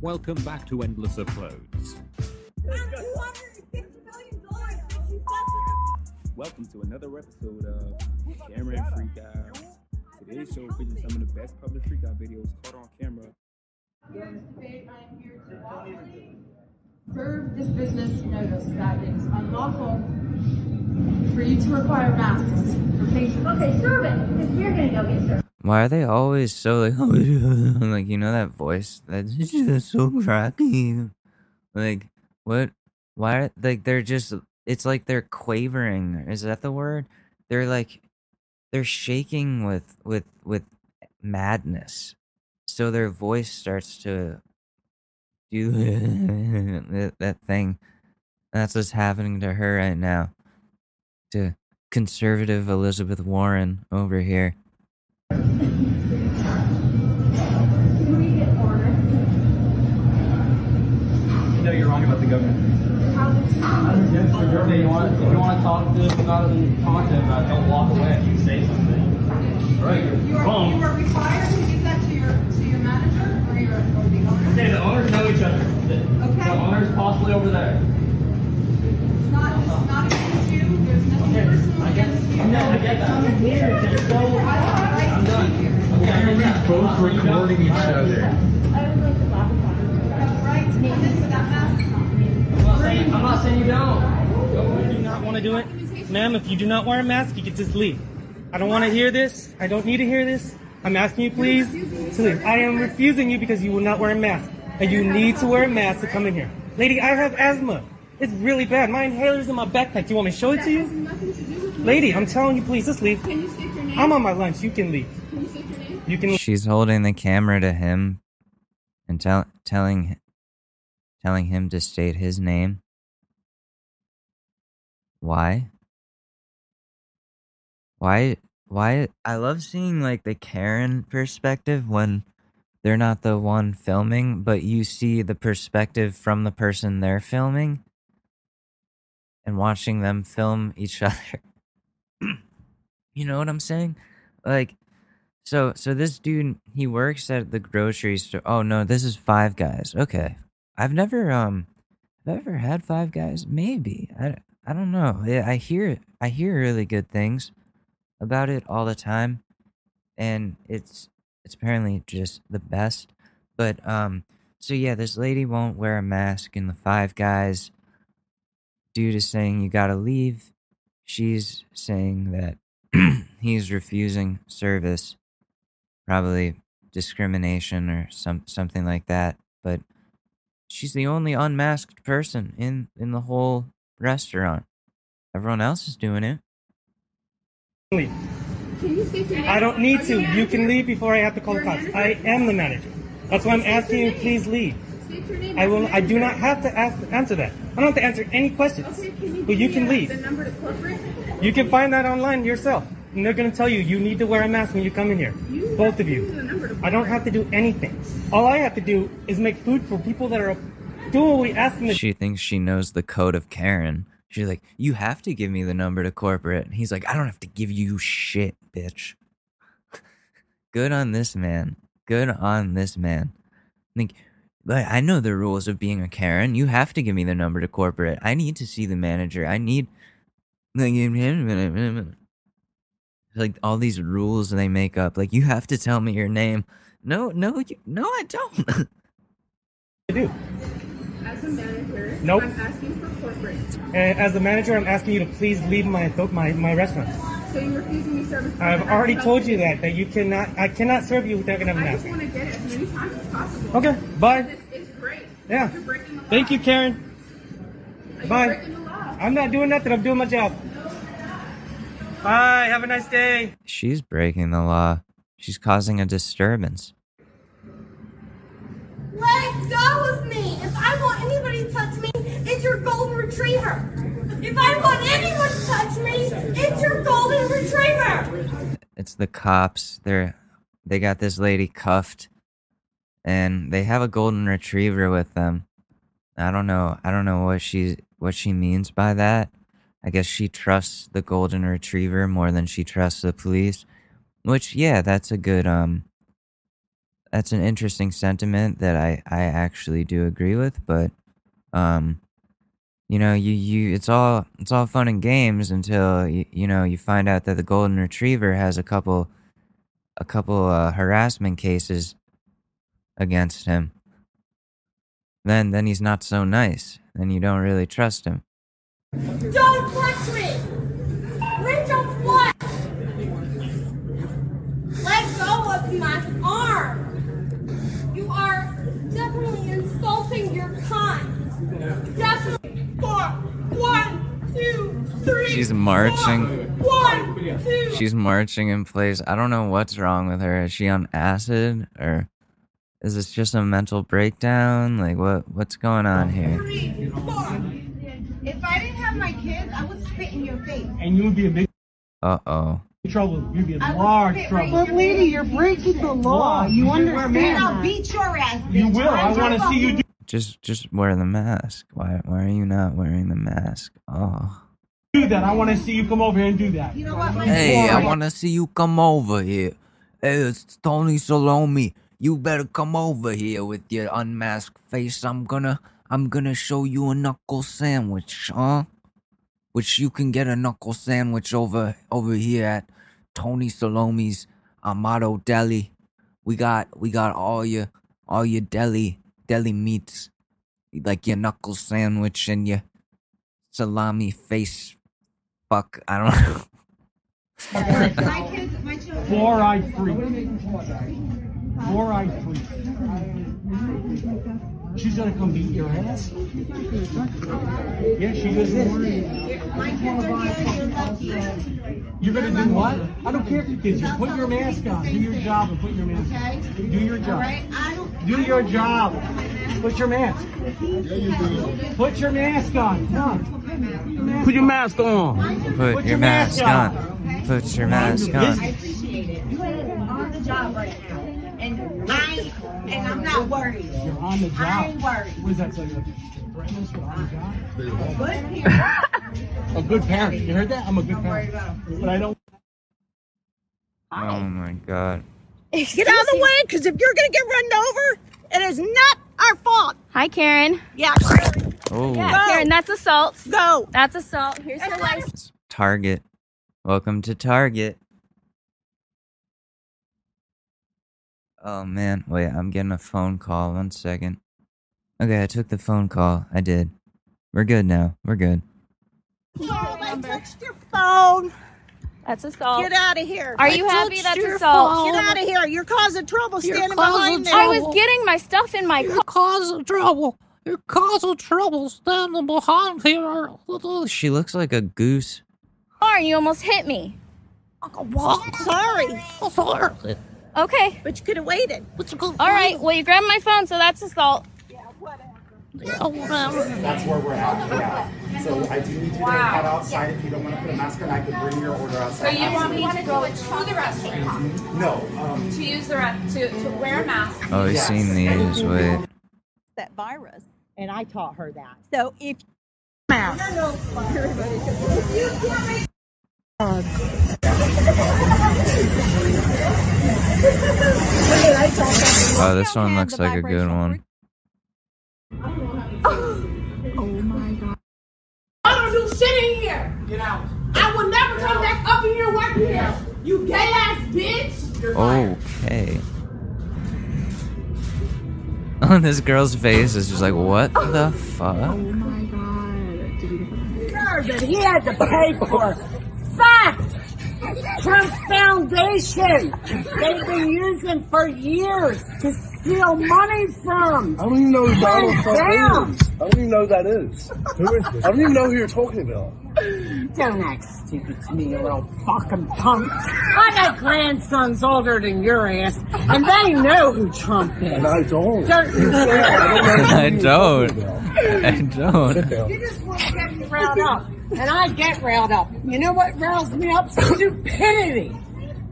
Welcome back to Endless Uploads.
Welcome to another episode of Camera and Freak Out. Today's show features some of the best public freak out videos caught on camera.
Serve this business notice that it's unlawful for you to require masks for patrons.
Okay, serve it. If you're gonna go get served.
Why are they always so like, like you know that voice that's just so cracky? Like what? Why? Are, like they're just. It's like they're quavering. Is that the word? They're like, they're shaking with with with madness. So their voice starts to do that, thing. That's what's happening to her right now. To conservative Elizabeth Warren over here.
No, you're wrong about the government.
How this
If you want, if you want to talk to them about it, talk to them. Don't walk away if you say something. Right, you're
you are, you are required to give that to your to your manager or your or the owner.
Okay, the owners know each other. The,
Okay.
the owner's possibly over there.
It's not it's not against you. There's nothing
Okay,
personal
I get,
against you.
I know, I get that. I'm here. Just go.
I don't have a right
I'm
to
done.
be here.
Okay, I know that.
Both recording each other.
I would like to laugh upon
You have a right to come in that mask on.
I'm not saying, I'm not saying you don't.
If you do not want to do it, ma'am, if you do not wear a mask, you can just leave. I don't want to hear this. I don't need to hear this. I'm asking you, please, to leave. I am refusing you because you will not wear a mask. And you need to wear a mask to come in here. Lady, I have asthma. It's really bad. My inhaler's in my backpack. Do you want me to show it to you?
To
Lady, I'm telling you, please, just leave.
Can you state your name?
I'm on my lunch. You can leave.
Can you state your name?
You can
She's holding the camera to him and tell, telling telling him to state his name. Why? Why why I love seeing like the Karen perspective when they're not the one filming, but you see the perspective from the person they're filming and watching them film each other. you know what I'm saying? Like so so this dude he works at the grocery store. Oh no, this is Five Guys. Okay. I've never um I've ever had Five Guys. Maybe. I I don't know. Yeah, I hear I hear really good things about it all the time and it's it's apparently just the best. But um so yeah, this lady won't wear a mask in the Five Guys. Dude is saying you got to leave. She's saying that he's refusing service probably discrimination or some something like that. But she's the only unmasked person in in the whole restaurant. Everyone else is doing it.
leave.
Can you state your name?
I don't need to.
you
You can leave before I have to call the
You're a
cops. I am the manager. That's why I'm asking you, please leave.
State your name.
I will. I do not have to ask answer that. I don't have to answer any questions.
Okay, can you
But you can
uh,
leave.
The number to corporate.
You can find that online yourself. And they're going to tell you you need to wear a mask when you come in here.
You
Both of
to give me the
you. I don't have to do anything. All I have to do is make food for people that are doing what we ask them to
She thinks she knows the code of Karen. She's like, "You have to give me the number to corporate." And he's like, "I don't have to give you shit, bitch." Good on this man. Good on this man. Like, but I know the rules of being a Karen. You have to give me the number to corporate. I need to see the manager. I need. Like, like all these rules they make up. Like you have to tell me your name. No, no, you, no, I don't.
I do.
As a manager,
Nope.
I'm asking for corporate.
And as a manager, I'm asking you to please leave my my my restaurant.
So you're refusing me service.
I've already told you that that you cannot. I cannot serve you without gonna have a
I
mask.
just want to get it as many times as possible.
Okay, bye.
It's, it's great.
Yeah.
You're breaking the law.
Thank you, Karen.
You're
Bye.
breaking the law.
I'm not doing nothing. I'm doing my job. Bye. Have a nice day.
She's breaking the law. She's causing a disturbance.
Let go of me! If I want anybody to touch me, it's your golden retriever! If I want anyone to touch me, it's your golden retriever!
It's the cops. They're they got this lady cuffed and they have a golden retriever with them. I don't know. I don't know what she what she means by that. I guess she trusts the golden retriever more than she trusts the police. Which yeah, that's a good um that's an interesting sentiment that I I actually do agree with, but um you know, you you it's all it's all fun and games until you, you know, you find out that the golden retriever has a couple a couple uh, harassment cases against him. Then then he's not so nice. Then you don't really trust him.
Don't touch me! Reach of what? Let go of my arm! You are definitely insulting your kind! Definitely! Four, one, two, three!
She's marching.
One, two,
She's marching in place. I don't know what's wrong with her. Is she on acid or is this just a mental breakdown? Like what what's going on here?
three, four. If I didn't have my kids, I would spit in your face.
And you would be in big
Uh-oh.
trouble. You'd be in large trouble.
Right but lady,
you're breaking the law. You
should wear a
understand
mask.
And I'll
that.
beat your ass, bitch.
You will. I want to see you do.
Just just wear the mask. Why why are you not wearing the mask? Oh.
do that. I want to see you come over here and do that.
You know what? My
Hey, I want to see you come over here. Hey, it's Tony Salome. You better come over here with your unmasked face. I'm gonna, I'm gonna show you a knuckle sandwich, huh? Which you can get a knuckle sandwich over, over here at Tony Salome's Amato Deli. We got, we got all your, all your deli, deli meats, like your knuckle sandwich and your salami face. Fuck, I don't know.
My kids, my children.
Fluoride free. Fluoride free. She's gonna come beat your ass. Yeah, she is.
My kids are here. You're
gonna do what? I don't care if you kids. Just put your mask on. Do your job and put your mask
Okay?
on. Do your
All
job.
right? I don't.
Do your job. Put your mask. Put your mask on. Come on. Put your mask on.
Put, your, mask, on. Put your mask
I
on.
appreciate it. You are on the job right now. And I, and I'm not worried.
You're on the
I ain't
job.
worried.
What is that? Like a? You're on the job?
Good here.
A good parent. You heard that? I'm a good parent. But I don't.
Oh my god.
Get out of the way, because if you're going to get run over, it is not our fault.
Hi, Karen.
Yeah,
Oh,
Yeah, Karen, that's assault.
go.
That's assault. Here's your license.
Target. Welcome to Target. Oh man, wait, I'm getting a phone call. One second. Okay, I took the phone call. I did. We're good now. We're good.
I touched your phone.
That's assault.
Get out of here.
Are
I
you happy
touched
that's
your
assault?
phone. Get out of here. You're causing trouble
You're
standing
causing
behind there.
I was getting my stuff in my car.
causing trouble. You're causing trouble standing behind here.
She looks like a goose.
and you almost hit me.
Sorry,
Sorry.
Okay.
but you could have waited.
All right. Well, you grabbed my phone, so that's assault.
Yeah, whatever.
That's where we're at now. So I do need you to head outside if you don't want to put a mask on. I could bring your order outside.
So
outside.
you want me to go to the restaurant
No, um,
to use the re- to, to wear a mask?
Oh, he's seen these. Wait.
That virus, and I taught her that. So if
Oh, this one looks like a good one. Oh my god!
I don't do shit in here. Get out. I will never come back up in here working here.
You gay ass bitch! You're.
Okay. On this girl's face is just like, what the fuck?
Oh my god.
Sure, that he had to pay for. it. Fact! Trump Foundation! They've been using for years to steal money from.
I don't even know who Donald Trump
Down.
is. I don't even know who that is. Who is this? I don't even know who you're talking about.
Don't act stupid to me, you little fucking punk. I got grandsons older than your ass, and they know who Trump is.
And I don't.
Don't you
I
don't. I don't.
You just want to get me riled up, and I get riled up. You know what riles me up? Stupidity.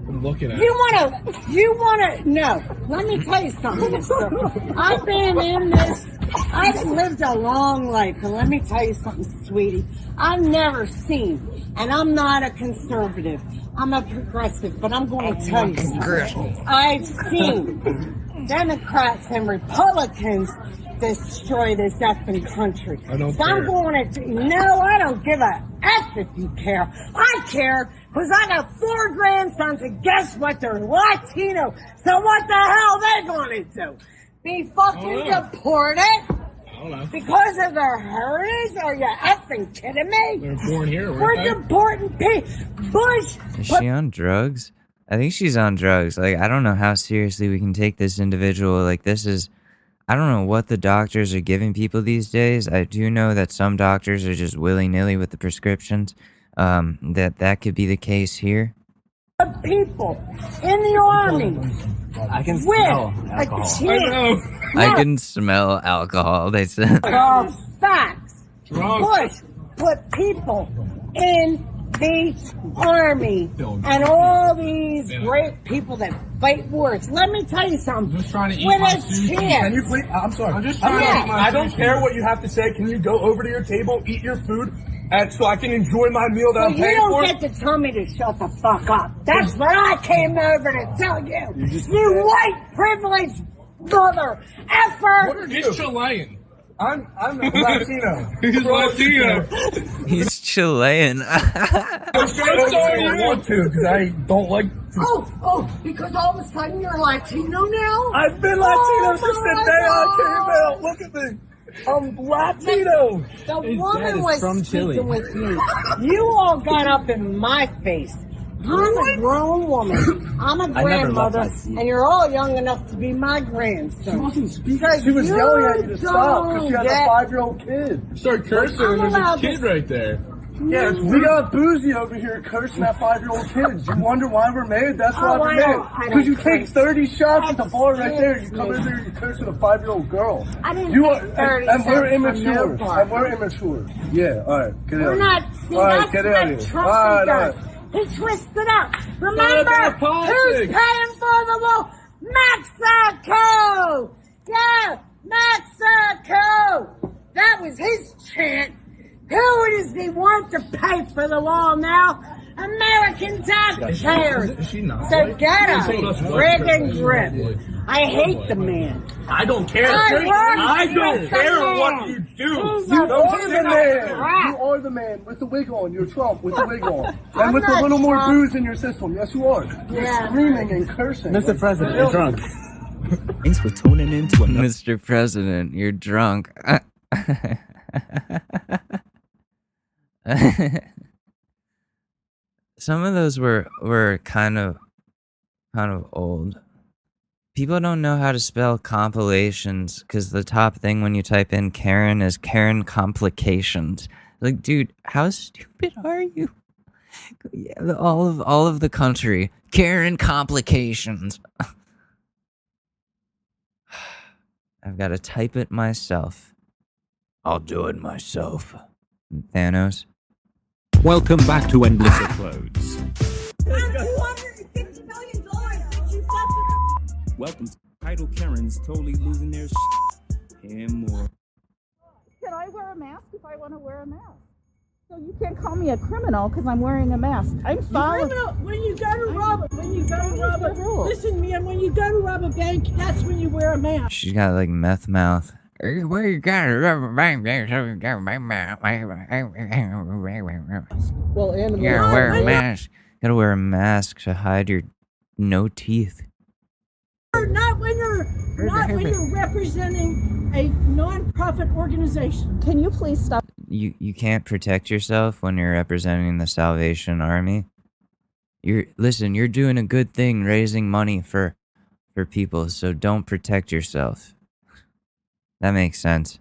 I'm looking at
You want to, you want to, no. Let me tell you something, mister. I've been in this, I've lived a long life, and let me tell you something, sweetie. I've never seen, and I'm not a conservative. I'm a progressive, but I'm going to tell you something. I've seen Democrats and Republicans destroy this effing country.
I don't
so I'm going to, no, I don't give a F if you care. I care because I got four grandsons and guess what? They're Latino. So what the hell they going to do? Be fucking deported?
don't know.
Because of their heritage? Are you effing kidding me?
They're born here,
We're
weren't they?
deporting people. Bush
Is she on drugs? I think she's on drugs. Like, I don't know how seriously we can take this individual. Like, this is. I don't know what the doctors are giving people these days. I do know that some doctors are just willy nilly with the prescriptions. Um, that that could be the case here.
people in the army
I can smell
with a chance.
I can smell alcohol. They said.
of facts.
Drunk.
Bush put people in the army and all these great people that fight wars. Let me tell you something. Just trying
to eat
with
my
a
sushi.
chance.
Can you please? I'm sorry. I'm just
trying to eat my
I don't
sushi.
care what you have to say. Can you go over to your table, eat your food, and so I can enjoy my meal that
Well,
I'm
you
paying
don't
for?
get to tell me to shut the fuck up. That's what I came over to tell you. You,
just-
white privileged mother effer.
What are you? He's Chilean. I'm I'm Latino. He's Latino.
He's Chilean.
I'm straight over there. I want to because I don't like.
Oh, oh, because all of a sudden you're Latino now?
I've been Latino
Oh,
since the
my
day I came out. Look at me. I'm Latino.
The
His dad
woman was
from
speaking
Chile.
with me. You all got up in my face. I'm a grown woman. I'm a
I never left
grandmother,
my seat.
and you're all young enough to be my grandson.
She wasn't speaking.
Because
She was
you
yelling at you to stop because she has
don't
a five-year-old kid. Start
cursing and there's a allowed kid to-
right there. Yes, mm. we got boozy over here cursing at five-year-old kids. You wonder why we're mad? That's oh, why
Oh,
we're
I
mad.
don't- I
Because you
don't
take 30 shots at the bar right there. You come
me.
in there, you cursing a five-year-old girl.
I didn't
you
take
are,
30
and, and we're
shots from
immature.
no bar.
And we're immature. Yeah, all right, get out.
We're
of
not.
here.
See,
all right,
that's
get
what
out of here.
Trump
all right, all
does.
right.
He twisted up. Remember who's paying for the wall? Mexico. Yeah, Mexico. That was his chant. Who does he want to pay for the wall now? American taxpayers.
Is she not
So get
They
a
white
rig
girls
and
were
grip. I hate the man.
I don't care.
I
I don't care
man.
what you do.
He's
You are the man.
crap.
You are the man with the wig on. You're Trump with the wig on.
I'm
And with a
not
little more booze in your system. Yes, you are. You're
Yeah.
screaming and cursing.
Mr. President, you're drunk. Thanks for tuning in to another.
Mr. President, you're drunk. Some of those were were kind of kind of old. People don't know how to spell compilations because the top thing when you type in Karen is Karen complications. Like, dude, how stupid are you? Yeah, all of all of the country, Karen complications. I've got to type it myself. I'll do it myself. Thanos.
Welcome back to Endless Uploads.
Welcome to Title Karens totally losing their shit. And more.
Can I wear a mask if I want to wear a mask? So you can't call me a criminal because I'm wearing a mask. I'm following.
criminal when you go to rob a, when you go to rob
the rules.
a, listen man, when you go to rob a bank, that's when you wear a mask.
She's got like meth mouth. Where you got a rubber band? so you got my mouth.
Well, and
Yeah, wear a mask. You Gotta wear a mask to hide your no teeth.
Not when you're not when you're representing a non-profit organization.
Can you please stop?
You you can't protect yourself when you're representing the Salvation Army. You're listen, you're doing a good thing raising money for for people, so don't protect yourself. That makes sense.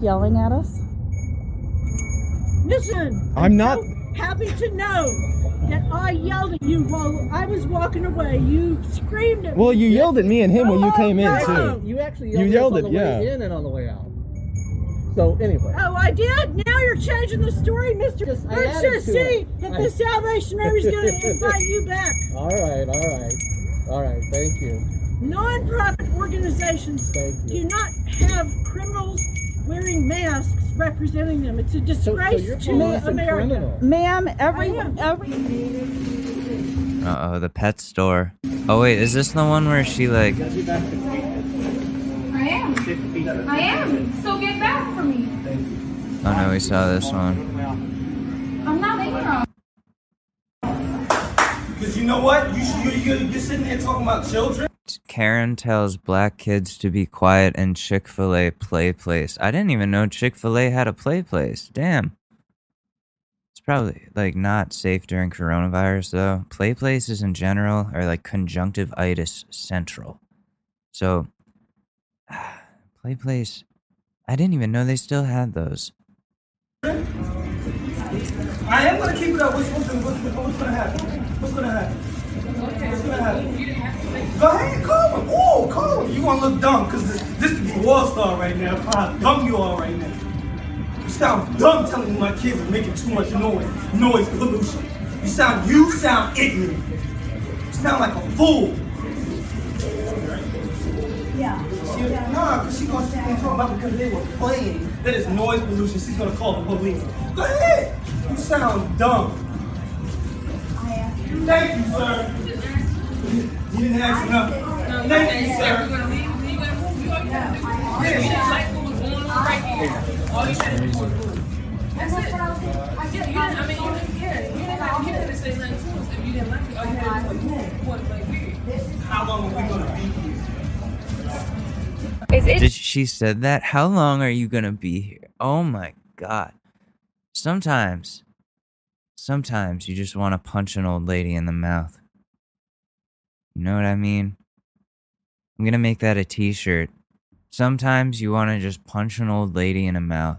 yelling at us?
Listen,
I'm not-
so happy to know that I yelled at you while I was walking away. You screamed at
Well,
me.
Well, you yelled at me and him when you
Oh,
came in
no.
too.
You actually
You
yelled,
yelled
at
it,
us on the way
yeah.
in and on the way out. So anyway,
Oh, I did. Now you're changing the story, Mister.
Just- I
Let's just see
it.
if
I-
the Salvation Army's going to invite you back.
all right, all right, all right. Thank you.
Non-profit organizations
Thank you.
do not have criminals wearing masks representing them. It's a
So, so
disgrace to
calling us
America.
Ma'am, every every
Uh oh, the pet store. Oh wait, is this the one where she like
I am. I am. So get back for me.
Oh no, we saw this one.
I'm not in wrong.
Because you know what? You, you, you, you're sitting there talking about children.
Karen tells black kids to be quiet in Chick fil A play place. I didn't even know Chick fil A had a play place. Damn. It's probably like not safe during coronavirus though. Play places in general are like conjunctivitis central. So, play place. I didn't even know they still had those.
I am gonna keep it up. What's, what's, what's, what's gonna happen? What's gonna happen? What's gonna happen? Go ahead, call him. Oh, call him. You wanna look dumb because this, this is a WorldStar right now. How dumb you are right now. You sound dumb telling me my kids are making too much noise. Noise pollution. You sound you sound ignorant. You sound like a fool.
Yeah.
She, nah, because she gonna, she gonna talk about because they were playing that is noise pollution. She's gonna call the police. Go ahead. You sound dumb. Thank you, sir. You didn't ask enough. Thank you, sir. How long are we gonna be here?
Did she said that? How long are you gonna be here? Oh my god. Sometimes, sometimes you just want to punch an old lady in the mouth. You know what I mean? I'm gonna make that a T-shirt. Sometimes you want to just punch an old lady in the mouth.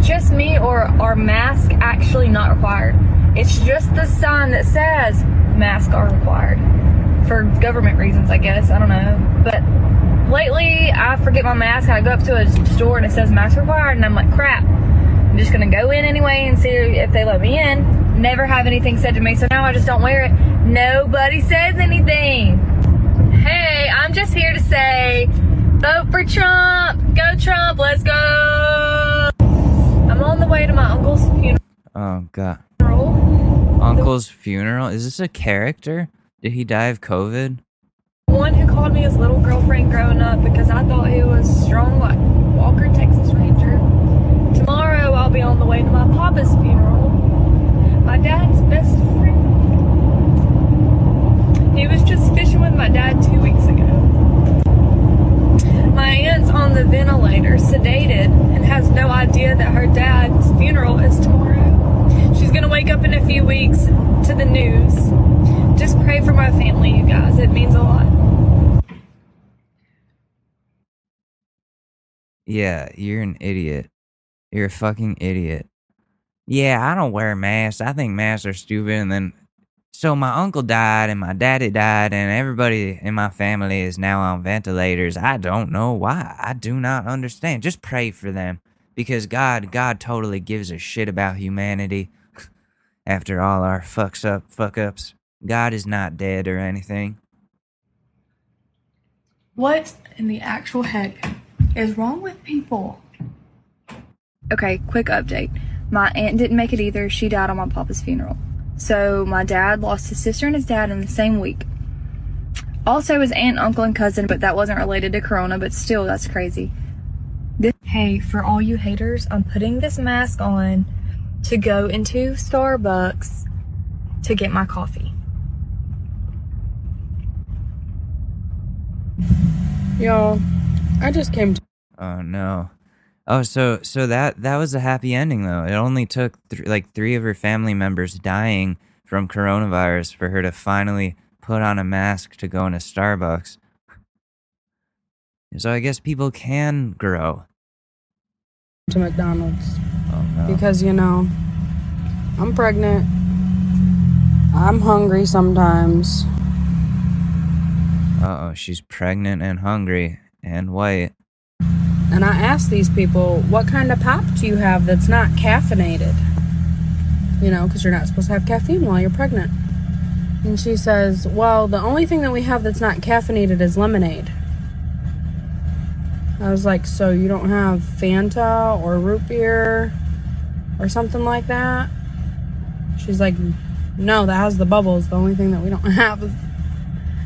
Just me or are masks actually not required? It's just the sign that says masks are required. For government reasons, I guess. I don't know. But lately, I forget my mask. I go up to a store and it says mask required, and I'm like, crap. I'm just gonna go in anyway and see if they let me in. Never have anything said to me, so now I just don't wear it. Nobody says anything. Hey, I'm just here to say, vote for Trump. Go Trump. Let's go. I'm on the way to my uncle's funeral.
Oh god. Uncle's funeral? Is this a character? Did he die of COVID?
One who called me his little girlfriend growing up because I thought he was strong like Walker Texas I'll be on the way to my papa's funeral. My dad's best friend. He was just fishing with my dad two weeks ago. My aunt's on the ventilator, sedated, and has no idea that her dad's funeral is tomorrow. She's gonna wake up in a few weeks to the news. Just pray for my family, you guys. It means a lot.
Yeah, you're an idiot. You're a fucking idiot. Yeah, I don't wear masks. I think masks are stupid. And then, so my uncle died and my daddy died, and everybody in my family is now on ventilators. I don't know why. I do not understand. Just pray for them because God, God totally gives a shit about humanity. After all our fucks up, fuck ups, God is not dead or anything.
What in the actual heck is wrong with people? Okay, quick update. My aunt didn't make it either. She died on my papa's funeral. So my dad lost his sister and his dad in the same week. Also his aunt, uncle, and cousin, but that wasn't related to Corona, but still, that's crazy. This- hey, for all you haters, I'm putting this mask on to go into Starbucks to get my coffee.
Y'all, I just came to.
Oh no. Oh, so so that that was a happy ending though. It only took th- like three of her family members dying from coronavirus for her to finally put on a mask to go into Starbucks. So I guess people can grow.
to McDonald's
Oh no.
because you know I'm pregnant. I'm hungry sometimes.
Uh oh, she's pregnant and hungry and white.
And I asked these people, what kind of pop do you have that's not caffeinated? You know, because you're not supposed to have caffeine while you're pregnant. And she says, well, the only thing that we have that's not caffeinated is lemonade. I was like, so you don't have Fanta or root beer or something like that? She's like, no, that has the bubbles. The only thing that we don't have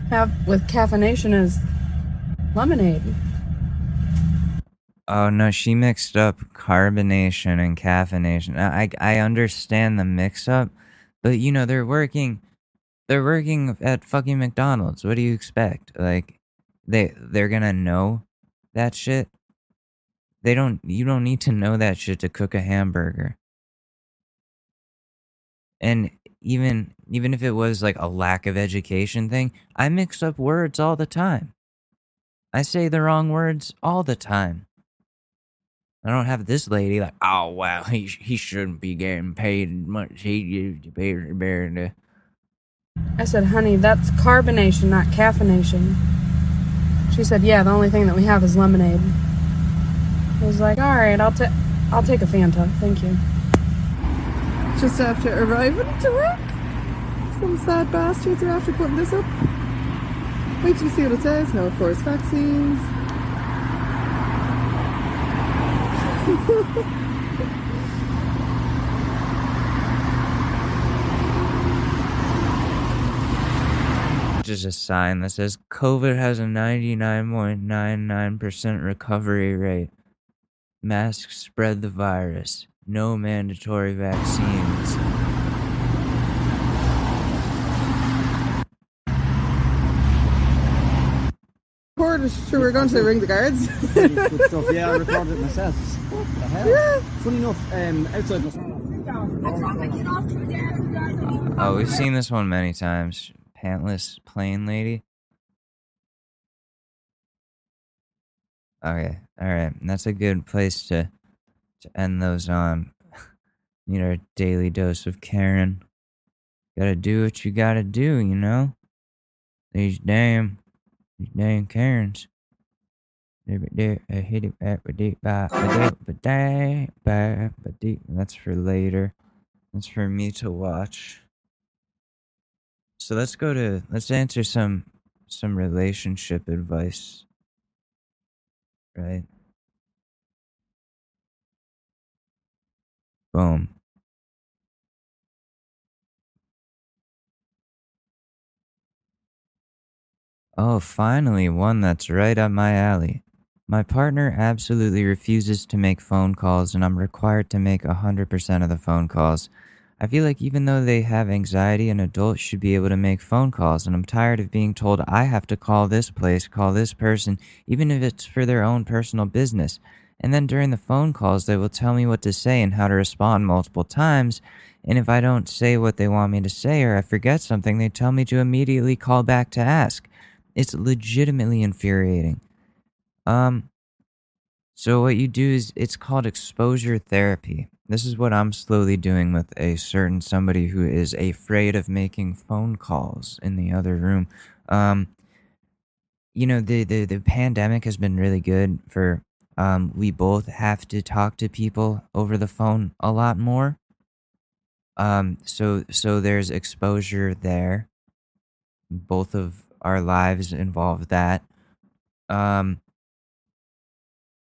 have with caffeination is lemonade.
Oh no, she mixed up carbonation and caffeination. I I understand the mix up, but you know they're working they're working at fucking McDonald's. What do you expect? Like they they're going to know that shit? They don't you don't need to know that shit to cook a hamburger. And even even if it was like a lack of education thing, I mix up words all the time. I say the wrong words all the time. I don't have this lady like, oh wow, he he shouldn't be getting paid much. He used to be better.
I said, honey, that's carbonation, not caffeination. She said, yeah, the only thing that we have is lemonade. I was like, all right, I'll take, I'll take a Fanta, thank you.
Just after arriving to work, some sad bastards are after putting this up. Wait till you see what it says. No forced vaccines.
Just a sign that says COVID has a 99.99% recovery rate. Masks spread the virus. No mandatory vaccines.
Record. Sure, we're going to ring the guards.
Good stuff. Yeah, I recorded it myself. What the hell?
Yeah.
Funny enough, um, outside.
Oh, we've seen this one many times. Pantless plane lady. Okay, all right. That's a good place to to end those on. Need our daily dose of Karen. Gotta do what you gotta do, you know. These damn, these damn Karens. That's for later. That's for me to watch. So let's go to let's answer some some relationship advice. Right? Boom. Oh, finally, one that's right up my alley. My partner absolutely refuses to make phone calls, and I'm required to make 100% of the phone calls. I feel like even though they have anxiety, an adult should be able to make phone calls, and I'm tired of being told I have to call this place, call this person, even if it's for their own personal business. And then during the phone calls, they will tell me what to say and how to respond multiple times. And if I don't say what they want me to say or I forget something, they tell me to immediately call back to ask. It's legitimately infuriating. Um, so what you do is it's called exposure therapy. This is what I'm slowly doing with a certain somebody who is afraid of making phone calls in the other room. Um, you know, the, the, the pandemic has been really good for um, we both have to talk to people over the phone a lot more. Um, so so there's exposure there. Both of our lives involve that. Um,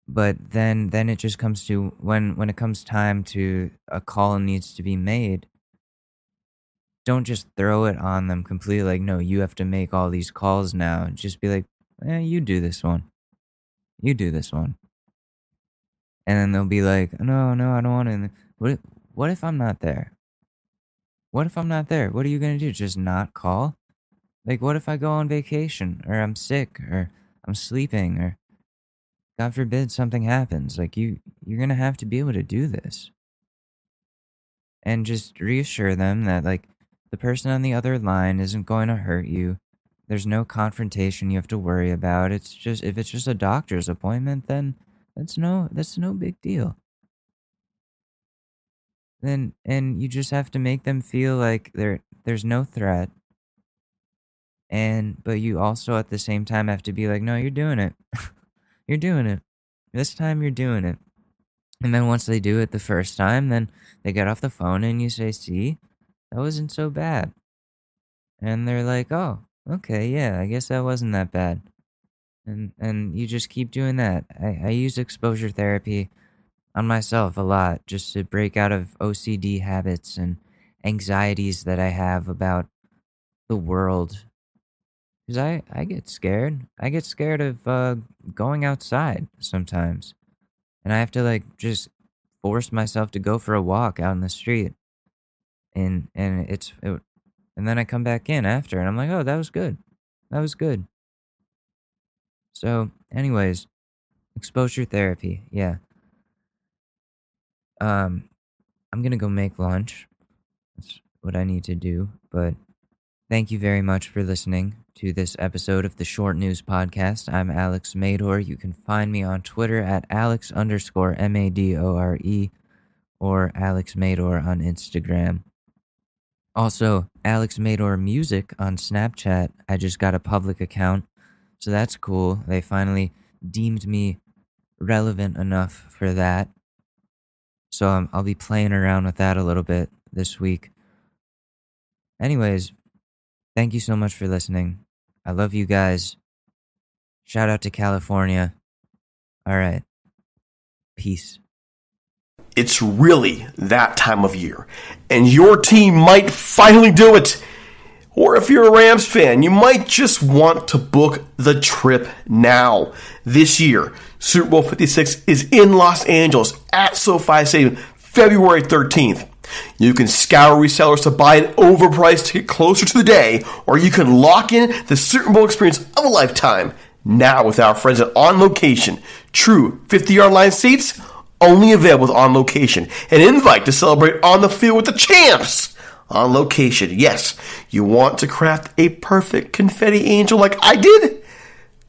but then then it just comes to when when it comes time to a call needs to be made. Don't just throw it on them completely. Like no, you have to make all these calls now. Just be like, you do this one. You do this one and then they'll be like, "No, no, I don't want to." What what if I'm not there? What if I'm not there? What are you going to do? Just not call? Like, what if I go on vacation or I'm sick or I'm sleeping or God forbid something happens? Like, you, you're going to have to be able to do this. And just reassure them that, like, the person on the other line isn't going to hurt you. There's no confrontation you have to worry about. It's just, if it's just a doctor's appointment, then that's no, that's no big deal then and you just have to make them feel like there there's no threat and but you also at the same time have to be like no you're doing it. You're doing it. This time you're doing it. And then once they do it the first time then they get off the phone and you say see? That wasn't so bad. And they're like oh okay yeah i guess that wasn't that bad. And and you just keep doing that. I, I use exposure therapy on myself a lot just to break out of OCD habits and anxieties that I have about the world. Because I, I get scared. I get scared of uh, going outside sometimes. And I have to like just force myself to go for a walk out in the street. And and it's it, and then I come back in after and I'm like, "Oh, that was good. That was good." So, anyways, exposure therapy. Yeah. Um, I'm gonna go make lunch. That's what I need to do. But thank you very much for listening to this episode of the Short News Podcast. I'm Alex Madore. You can find me on Twitter at Alex underscore M A D O R E or Alex Madore on Instagram. Also, Alex Madore Music on Snapchat. I just got a public account, so that's cool. They finally deemed me relevant enough for that. So um, I'll be playing around with that a little bit this week. Anyways, thank you so much for listening. I love you guys. Shout out to California. All right. Peace.
It's really that time of year, and your team might finally do it. Or if you're a Rams fan, you might just want to book the trip now. This year, Super Bowl 56 is in Los Angeles at SoFi Stadium, February 13th. You can scour resellers to buy an overpriced ticket closer to the day, or you can lock in the Super Bowl experience of a lifetime now with our friends at On Location. True 50 yard line seats, only available with On Location. An invite to celebrate on the field with the champs on location. Yes, you want to craft a perfect confetti angel like I did?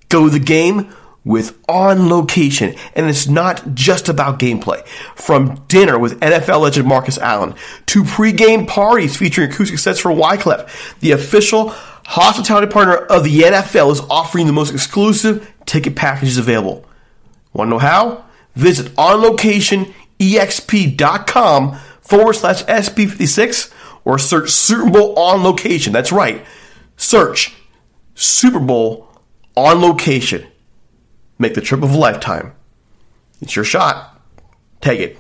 Go the game with On Location. And it's not just about gameplay. From dinner with NFL legend Marcus Allen to pre-game parties featuring acoustic sets for Wyclef, the official hospitality partner of the NFL is offering the most exclusive ticket packages available. Want to know how? Visit onlocationexp.com forward slash SB56 or search Super Bowl on location. That's right. Search Super Bowl on location. Make the trip of a lifetime. It's your shot. Take it.